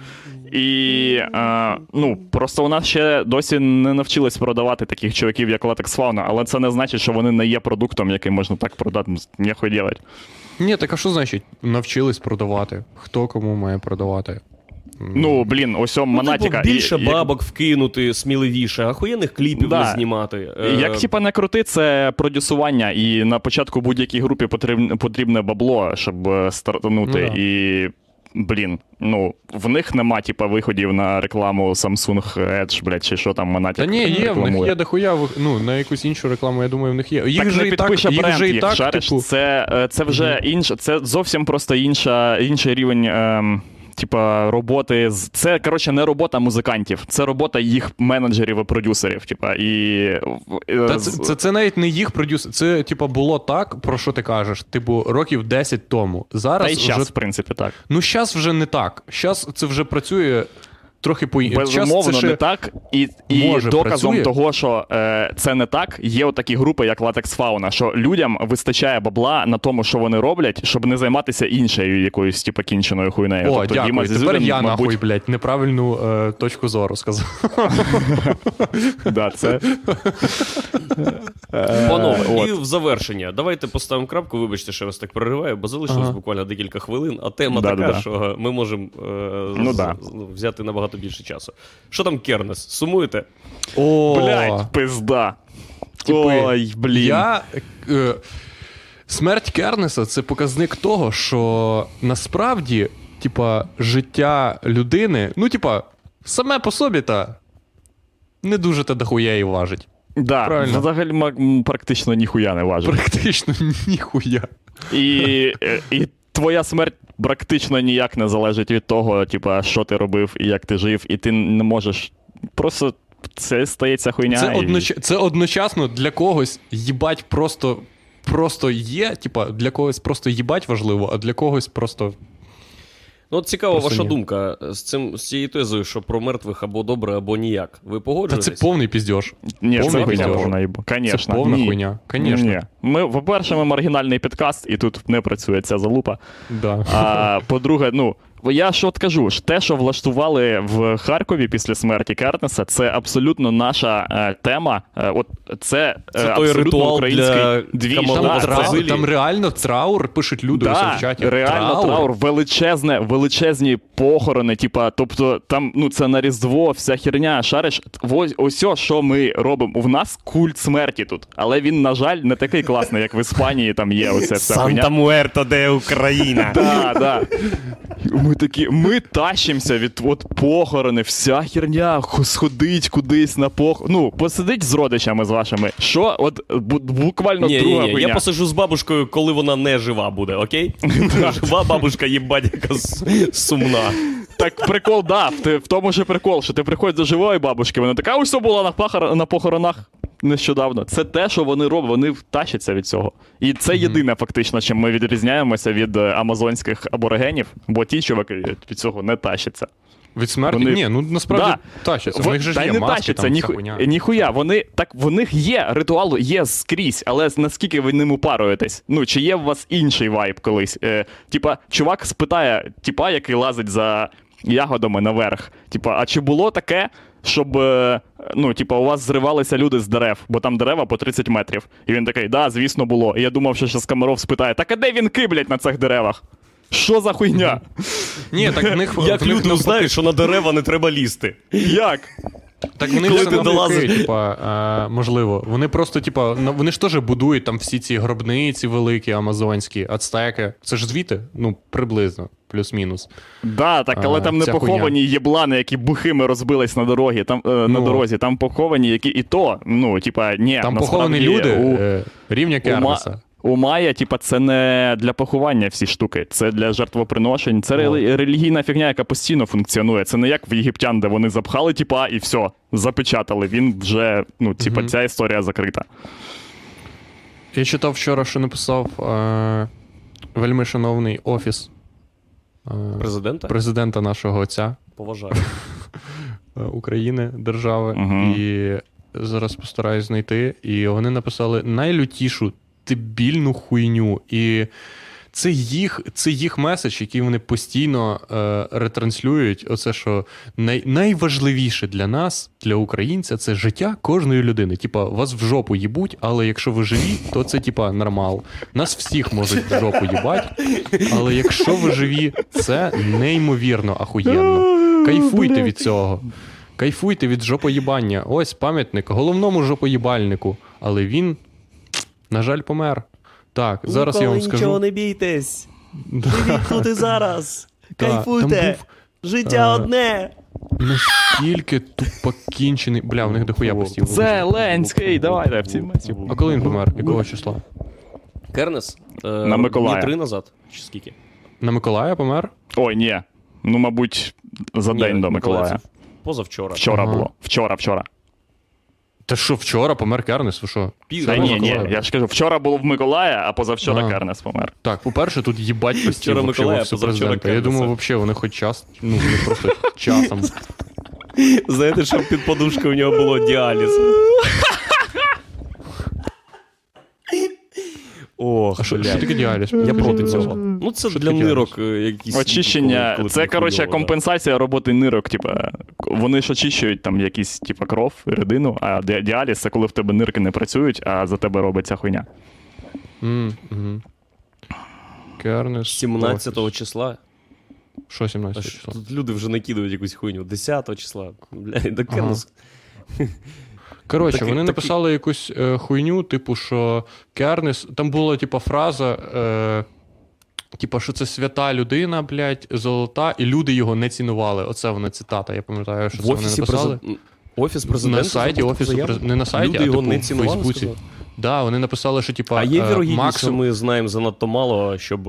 S2: І е, ну, просто у нас ще досі не навчились продавати таких чуваків, як Latex Fauna, але це не значить, що вони не є продуктом, який можна так продати. Ніхуй делать.
S1: Ні, так а що значить? Навчились продавати. Хто кому має продавати?
S2: Ну, блін, ось
S4: Ну,
S2: монатіка.
S4: типу, більше
S2: І- як-
S4: бабок вкинути сміливіше, ахуєнних кліпів
S2: Да.
S4: не знімати. Е,
S2: Як типа не крути, це продюсування, і на початку будь-якій групі потрібне, потрібне бабло, щоб е, стартанути.
S1: Ну да.
S2: І блін, ну в них нема типа виходів на рекламу Samsung Edge, блядь, чи що там Монатік
S1: Та ні, є, в них є дохуя, ну, на якусь іншу рекламу, я думаю, в них є. Їх
S2: так
S1: же
S2: не
S1: і так,
S2: підпише
S1: їх
S2: бренд
S1: же і
S2: їх,
S1: так,
S2: шариш.
S1: типу,
S2: Це, е, це вже інше, це зовсім просто інша, інший рівень. Ем, типа, роботи з. Це, коротше, не робота музикантів, це робота їх менеджерів і продюсерів. Типа, і...
S1: Та це, це, це навіть не їх продюсер. Це, типа, було так, про що ти кажеш? Типу, років 10 тому. Зараз
S2: Та й час,
S1: вже
S2: в принципі, так.
S1: Ну, зараз вже не так. Зараз це вже працює трохи по іншому.
S2: Безумовно, не так. І, і
S1: може,
S2: доказом
S1: працює.
S2: того, що е, це не так, є отакі групи, як Latex Fauna, що людям вистачає бабла на тому, що вони роблять, щоб не займатися іншою якоюсь типу, кінченою хуйнею.
S1: О,
S2: тобто,
S1: дякую.
S2: Діма
S1: Тепер
S2: Зізулін,
S1: я
S2: мабуть,
S1: нахуй, блядь, неправильну е, точку зору сказав. [laughs]
S2: Да, це... [laughs]
S4: Панове, і в завершення. Давайте поставимо крапку. Вибачте, що я вас так перериваю, бо залишилось буквально декілька хвилин, а тема така, що ми можемо е,
S2: ну,
S4: взяти набагато більше часу. Що там Кернес? Сумуєте?
S1: О,
S2: Блядь, пизда.
S1: Типи,
S2: Ой, блін.
S1: Я, е, смерть Кернеса це показник того, що насправді, типа, життя людини, ну, типа, саме по собі та не дуже та дохуя і важить.
S2: Да,
S1: Правильно.
S2: взагалі м, практично ніхуя не важить.
S1: Практично [laughs] ніхуя.
S2: І, [laughs] е, і твоя смерть практично ніяк не залежить від того, типа, що ти робив і як ти жив, і ти не можеш. Просто це стається хуйня.
S1: Це,
S2: і...
S1: одноч... це одночасно для когось їбать просто. Просто є, типа, для когось просто їбать важливо, а для когось просто.
S4: Ну, от цікава
S1: Просто
S4: ваша
S1: ні.
S4: думка з цим з цією тезою, що про мертвих або добре, або ніяк. Ви
S1: Та
S4: погоджуєтесь?
S1: це повний піздьош.
S2: Ні,
S1: повна
S2: це
S1: хуйня.
S2: повна їб- Конечно.
S1: Це повна
S2: ні.
S1: хуйня. Конечно.
S2: Ні. Ми, по-перше, ми маргінальний підкаст, і тут не працює ця залупа.
S1: Да.
S2: А по-друге, ну. Я що от кажу, те, що влаштували в Харкові після смерті Кернеса, це абсолютно наша е, тема. Е, от це,
S4: Це
S2: е,
S4: той ритуал
S2: український
S4: для
S2: двіж.
S1: Там,
S2: Да,
S1: траур, там реально траур пишуть люди
S2: Да,
S1: в чаті.
S2: реально траур, величезне, величезні похорони. Типа, тобто, там ну це на Різдво, вся херня. Шариш, ось ось що ми робимо. У нас культ смерті тут, але він, на жаль, не такий класний, як в Іспанії. Там є оце хуйня.
S4: Муерто, де Україна.
S2: Да, да. Ми такі, ми тащимося від от похорони, вся херня, сходить кудись на пох... Ну, посидить з родичами з вашими. Що? От бу- буквально
S4: Ні,
S2: друга
S4: ні, ні, я посижу з бабушкою, коли вона не жива буде, окей? [laughs] Жива бабушка, їбать, яка сумна.
S2: Так прикол, да, в, тому же прикол, що ти приходиш до живої бабушки, вона така, ось була на похоронах нещодавно. Це те, що вони роблять, вони тащаться від цього. І це єдине, фактично, чим ми відрізняємося від е, амазонських аборигенів, бо ті чуваки від цього не тащаться.
S1: Від смерті?
S2: Вони-
S1: Ні, ну насправді
S2: Да.
S1: тащаться.
S2: В-
S1: В них же
S2: та
S1: є
S2: не
S1: маски,
S2: тащаться,
S1: там
S2: ніху... ніхуя. Вони так в них є ритуал, є скрізь, але наскільки ви ним упаруєтесь? Ну чи є у вас інший вайб колись? Е, типа, чувак спитає, типа, який лазить за ягодами наверх. Типа, а чи було таке? Щоб е, ну, типу, у вас зривалися люди з дерев, бо там дерева по 30 метрів. І він такий, да, звісно, було. І я думав, що зараз Комаров спитає: так а де вінки, блядь, на цих деревах? Що за хуйня?
S1: Ні, так в них
S4: Як люди знають, що на дерева не треба лізти.
S2: Як?
S1: Так вони
S4: Коли ти долазиш.
S1: типа, е, можливо. Вони просто, типа, на- вони ж теж будують там всі ці гробниці великі, амазонські, ацтеки. Це ж звідти, ну, приблизно, плюс-мінус.
S2: Да, так, але
S1: А,
S2: там не поховані єблани, які бухими розбились на дорогі, там, е, на
S1: Ну.
S2: дорозі. Там поховані, які і то, ну, типа, ні,
S1: Там поховані люди
S2: У,
S1: е, рівня
S2: у,
S1: Кернеса.
S2: У Майя, типа, це не для поховання всі штуки, це для жертвоприношень. Це
S1: О.
S2: релігійна фігня, яка постійно функціонує. Це не як в єгиптян, де вони запхали, типа, і все, запечатали. Він вже, ну, типа, ця історія закрита.
S1: Я читав вчора, що написав е, вельми шановний офіс е,
S4: Президента?
S1: президента нашого отця
S4: Поважаю. [laughs]
S1: е, України, держави.
S2: Мгм.
S1: І зараз постараюсь знайти. І вони написали найлютішу дебільну хуйню. І це їх, це їх меседж, який вони постійно е, ретранслюють. Оце що най, найважливіше для нас, для українця, це життя кожної людини. Типа, вас в жопу їбуть, але якщо ви живі, то це типа нормал. Нас всіх можуть в жопу їбать, але якщо ви живі, це неймовірно ахуєнно. Кайфуйте від цього. Кайфуйте від жопоїбання. Ось пам'ятник головному жопоїбальнику. Але він, на жаль, помер. Так, зараз я вам скажу.
S4: нічого не бійтесь. Живіть тут і зараз. [laughs] Кайфуйте. Життя
S1: е,
S4: одне.
S1: настільки тупо кінчений. Бля, в них дохуя постів.
S2: Зеленський, давайте в ці
S1: А коли він помер? Якого числа?
S4: Кернес? е,
S2: На Миколая.
S4: Три назад. Чи скільки?
S1: На Миколая помер?
S2: Ой, ні. Ну, мабуть, за день до Миколая.
S4: Позавчора.
S2: Вчора було. Вчора, вчора.
S1: Та що, вчора помер Кернес, ви що?
S2: Та ні, ні, я ж кажу, вчора було в Миколая, а позавчора
S1: А.
S2: Кернес помер.
S1: Так, по-перше, тут їбать постійно
S4: Вчора
S1: вообще
S4: Миколая,
S1: в офісу
S4: позавчора
S1: президента. Я
S4: Кернеса.
S1: думаю, взагалі вони хоч час, ну, вони просто [laughs] часом.
S4: Знаєте, щоб під подушкою в нього було діаліз. [laughs] Ох,
S1: А що, що таке діаліз?
S4: Я проти цього. Ну, це
S1: Що
S4: для нирок е, якісь.
S2: Очищення.
S4: коли- коли
S2: це, коротше, компенсація роботи нирок. Типа, вони ж очищують там якісь, типа, кров, рідину, а ді- діаліз це коли в тебе нирки не працюють, а за тебе робиться хуйня.
S1: М, мгм.
S4: 17
S1: офіс.
S4: числа.
S1: Що 17
S4: що,
S1: числа?
S4: Тут люди вже накидують якусь хуйню. 10 числа. Блядь, да
S1: Ага. Коротше,
S4: Такий-
S1: вони
S4: такий-
S1: написали якусь е, хуйню, типу, що Кернес. Там була, типу, фраза. Е, Типа, що це свята людина, блядь, золота, і люди його не цінували. Оце вона цитата. Я пам'ятаю, що
S4: В
S1: це вони написали.
S4: президента. Офіс президента.
S1: на сайті офісу през- не на сайті,
S4: Люди
S1: а
S4: його
S1: типу,
S4: не
S1: в Фейсбуці.
S4: сказали?
S1: Да, вони написали, що типа
S4: А є
S1: е,
S4: вірогідність,
S1: максимум...
S4: що ми знаємо занадто мало, щоб.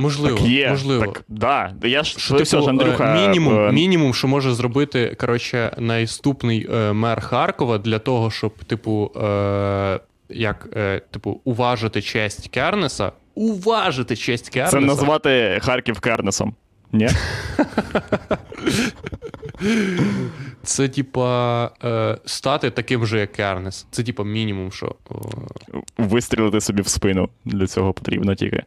S1: Можливо,
S2: так є.
S1: можливо.
S2: Так, да. Я ж
S1: Що, типу,
S2: ж, Андрюха.
S1: е, мінімум,
S2: е,
S1: мінімум, що може зробити коротше, наступний е, мер Харкова для того, щоб, типу, е, як, е, типу, уважити честь Кернеса. Уважити честь Кернеса.
S2: Це назвати Харків Кернесом. Ні? [laughs]
S1: Це, типа, е, стати таким же, як Кернес. Це, типа, мінімум, що.
S2: Вистрілити собі в спину. Для цього потрібно тільки.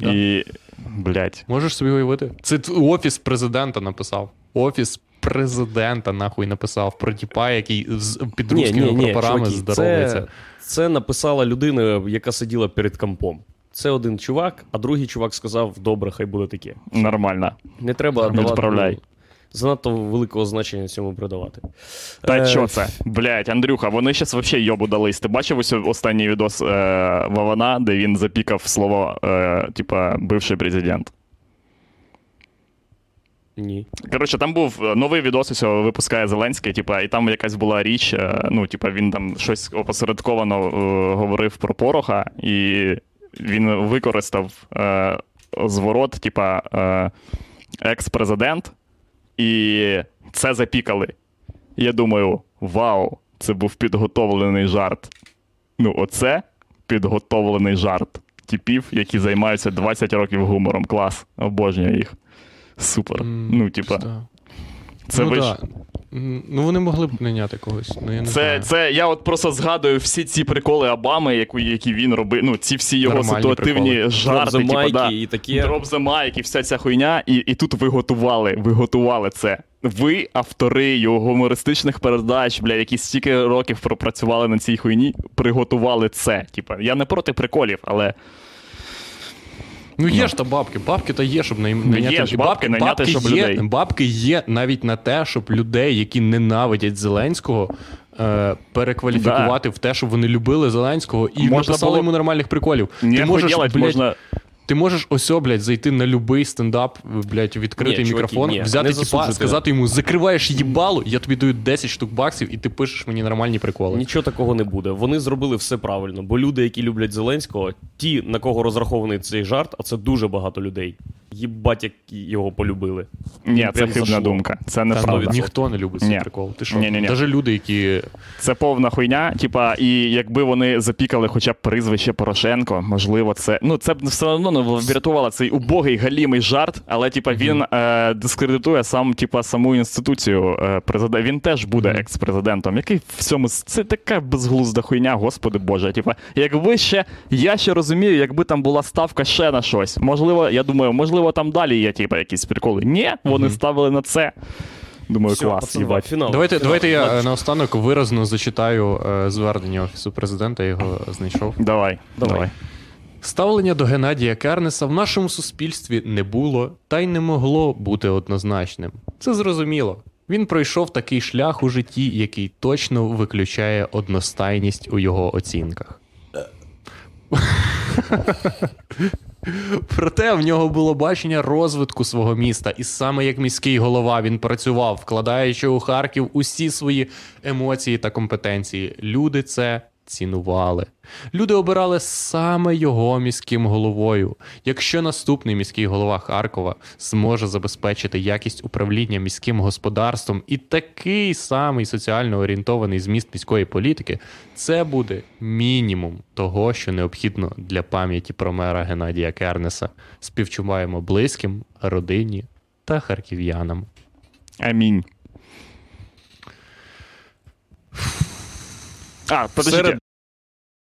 S1: Да.
S2: І. блядь.
S1: Можеш собі уявити? Це офіс президента написав. Офіс президента нахуй написав про тіпа, який з під русскими прапорами здоровається.
S4: Це, це написала людина, яка сиділа перед компом. Це один чувак, а другий чувак сказав: добре, хай буде таке.
S2: Нормально.
S4: Не треба давати
S2: Відправляй.
S4: Занадто великого значення цьому придавати.
S2: Та
S4: Е,
S2: що це? Блять, Андрюха, вони зараз взагалі йобу дались. Ти бачив ось останній відос е, Вавана, де він запікав слово, е, типа, бивший президент.
S4: Ні.
S2: Коротше, там був е, новий відос, ось його випускає Зеленський, типа, і там якась була річ, е, ну, типа, він там щось опосередковано е, говорив про Пороха, і він використав е, зворот, типа, е, екс-президент, і це запікали. Я думаю, вау, це був підготовлений жарт. Ну, оце підготовлений жарт типів, які займаються 20 років гумором. Клас. Обожнюю їх. Супер.
S1: Mm,
S2: ну, типа. Це
S1: ну,
S2: ви ж-
S1: да. М, ну, вони могли б найняти когось. Ну, я не
S2: Це,
S1: знаю.
S2: це я от просто згадую всі ці приколи Обами, яку, які він робив. Ну, ці всі його
S1: Нормальні
S2: ситуативні
S1: приколи.
S2: жарти,
S4: Drop the
S2: типу,
S4: mic
S2: да.
S4: і таке.
S2: Drop the mic і вся ця хуйня. І, і тут ви готували, ви готували це. Ви, автори його гумористичних передач, бля, які стільки років пропрацювали на цій хуйні, приготували це. Типа, я не проти приколів, але
S1: Ну є ж та бабки, бабки та є, щоб найняти.
S2: є ж бабки, бабки щоб
S1: є,
S2: людей.
S1: Бабки є навіть на те, щоб людей, які ненавидять Зеленського, е, перекваліфікувати в те, щоб вони любили Зеленського і
S2: Можна
S1: написали
S2: було-
S1: йому нормальних приколів.
S2: не
S1: ти можеш,
S2: делать,
S1: блядь,
S2: можна.
S1: Ти можеш ось, блядь, зайти на любий стендап, блядь, відкритий
S4: Ні, чуваки,
S1: мікрофон,
S4: ні,
S1: взяти
S4: не
S1: тіпа, сказати йому, закриваєш їбало, я тобі даю 10 штук баксів, і ти пишеш мені нормальні приколи.
S4: Нічого такого не буде. Вони зробили все правильно, бо люди, які люблять Зеленського, ті, на кого розрахований цей жарт, а це дуже багато людей. Їбать, як його полюбили.
S2: Ні, це хибна
S4: зашло.
S2: думка. Це
S1: Та, ну,
S2: неправда.
S1: ніхто не любить цей
S2: Ні.
S1: прикол. Ти що?
S2: Ні-ні-ні.
S1: Навіть люди, які.
S2: Це повна хуйня. Типа, і якби вони запікали хоча б прізвище Порошенко, можливо, це. Ну, це б все одно не врятувало цей убогий галімий жарт, але типа він е, дискредитує сам, типа, саму інституцію е, президента. Він теж буде екс-президентом. Який в цьому це така безглузда хуйня, господи Боже. Типа, якби ще я ще розумію, якби там була ставка ще на щось. Можливо, я думаю, можливо, там далі є, типа, якісь приколи. Ні, вони ставили на це. Думаю,
S4: Все,
S2: клас.
S4: пацани,
S2: їбать.
S4: фінал.
S1: Давайте,
S4: фінал.
S1: давайте я е, наостанок виразно зачитаю е, звернення Офісу президента, я його знайшов.
S2: Давай,
S4: Давай.
S2: давай.
S1: Ставлення до Геннадія Кернеса в нашому суспільстві не було та й не могло бути однозначним. Це зрозуміло. Він пройшов такий шлях у житті, який точно виключає одностайність у його оцінках. Проте в нього було бачення розвитку свого міста, і саме як міський голова він працював, вкладаючи у Харків усі свої емоції та компетенції. Люди це цінували. Люди обирали саме його міським головою. Якщо наступний міський голова Харкова зможе забезпечити якість управління міським господарством і такий самий соціально орієнтований зміст міської політики, це буде мінімум того, що необхідно для пам'яті про мера Геннадія Кернеса. Співчуваємо близьким, родині та харків'янам.
S2: Амінь. А, подождите.
S4: Серед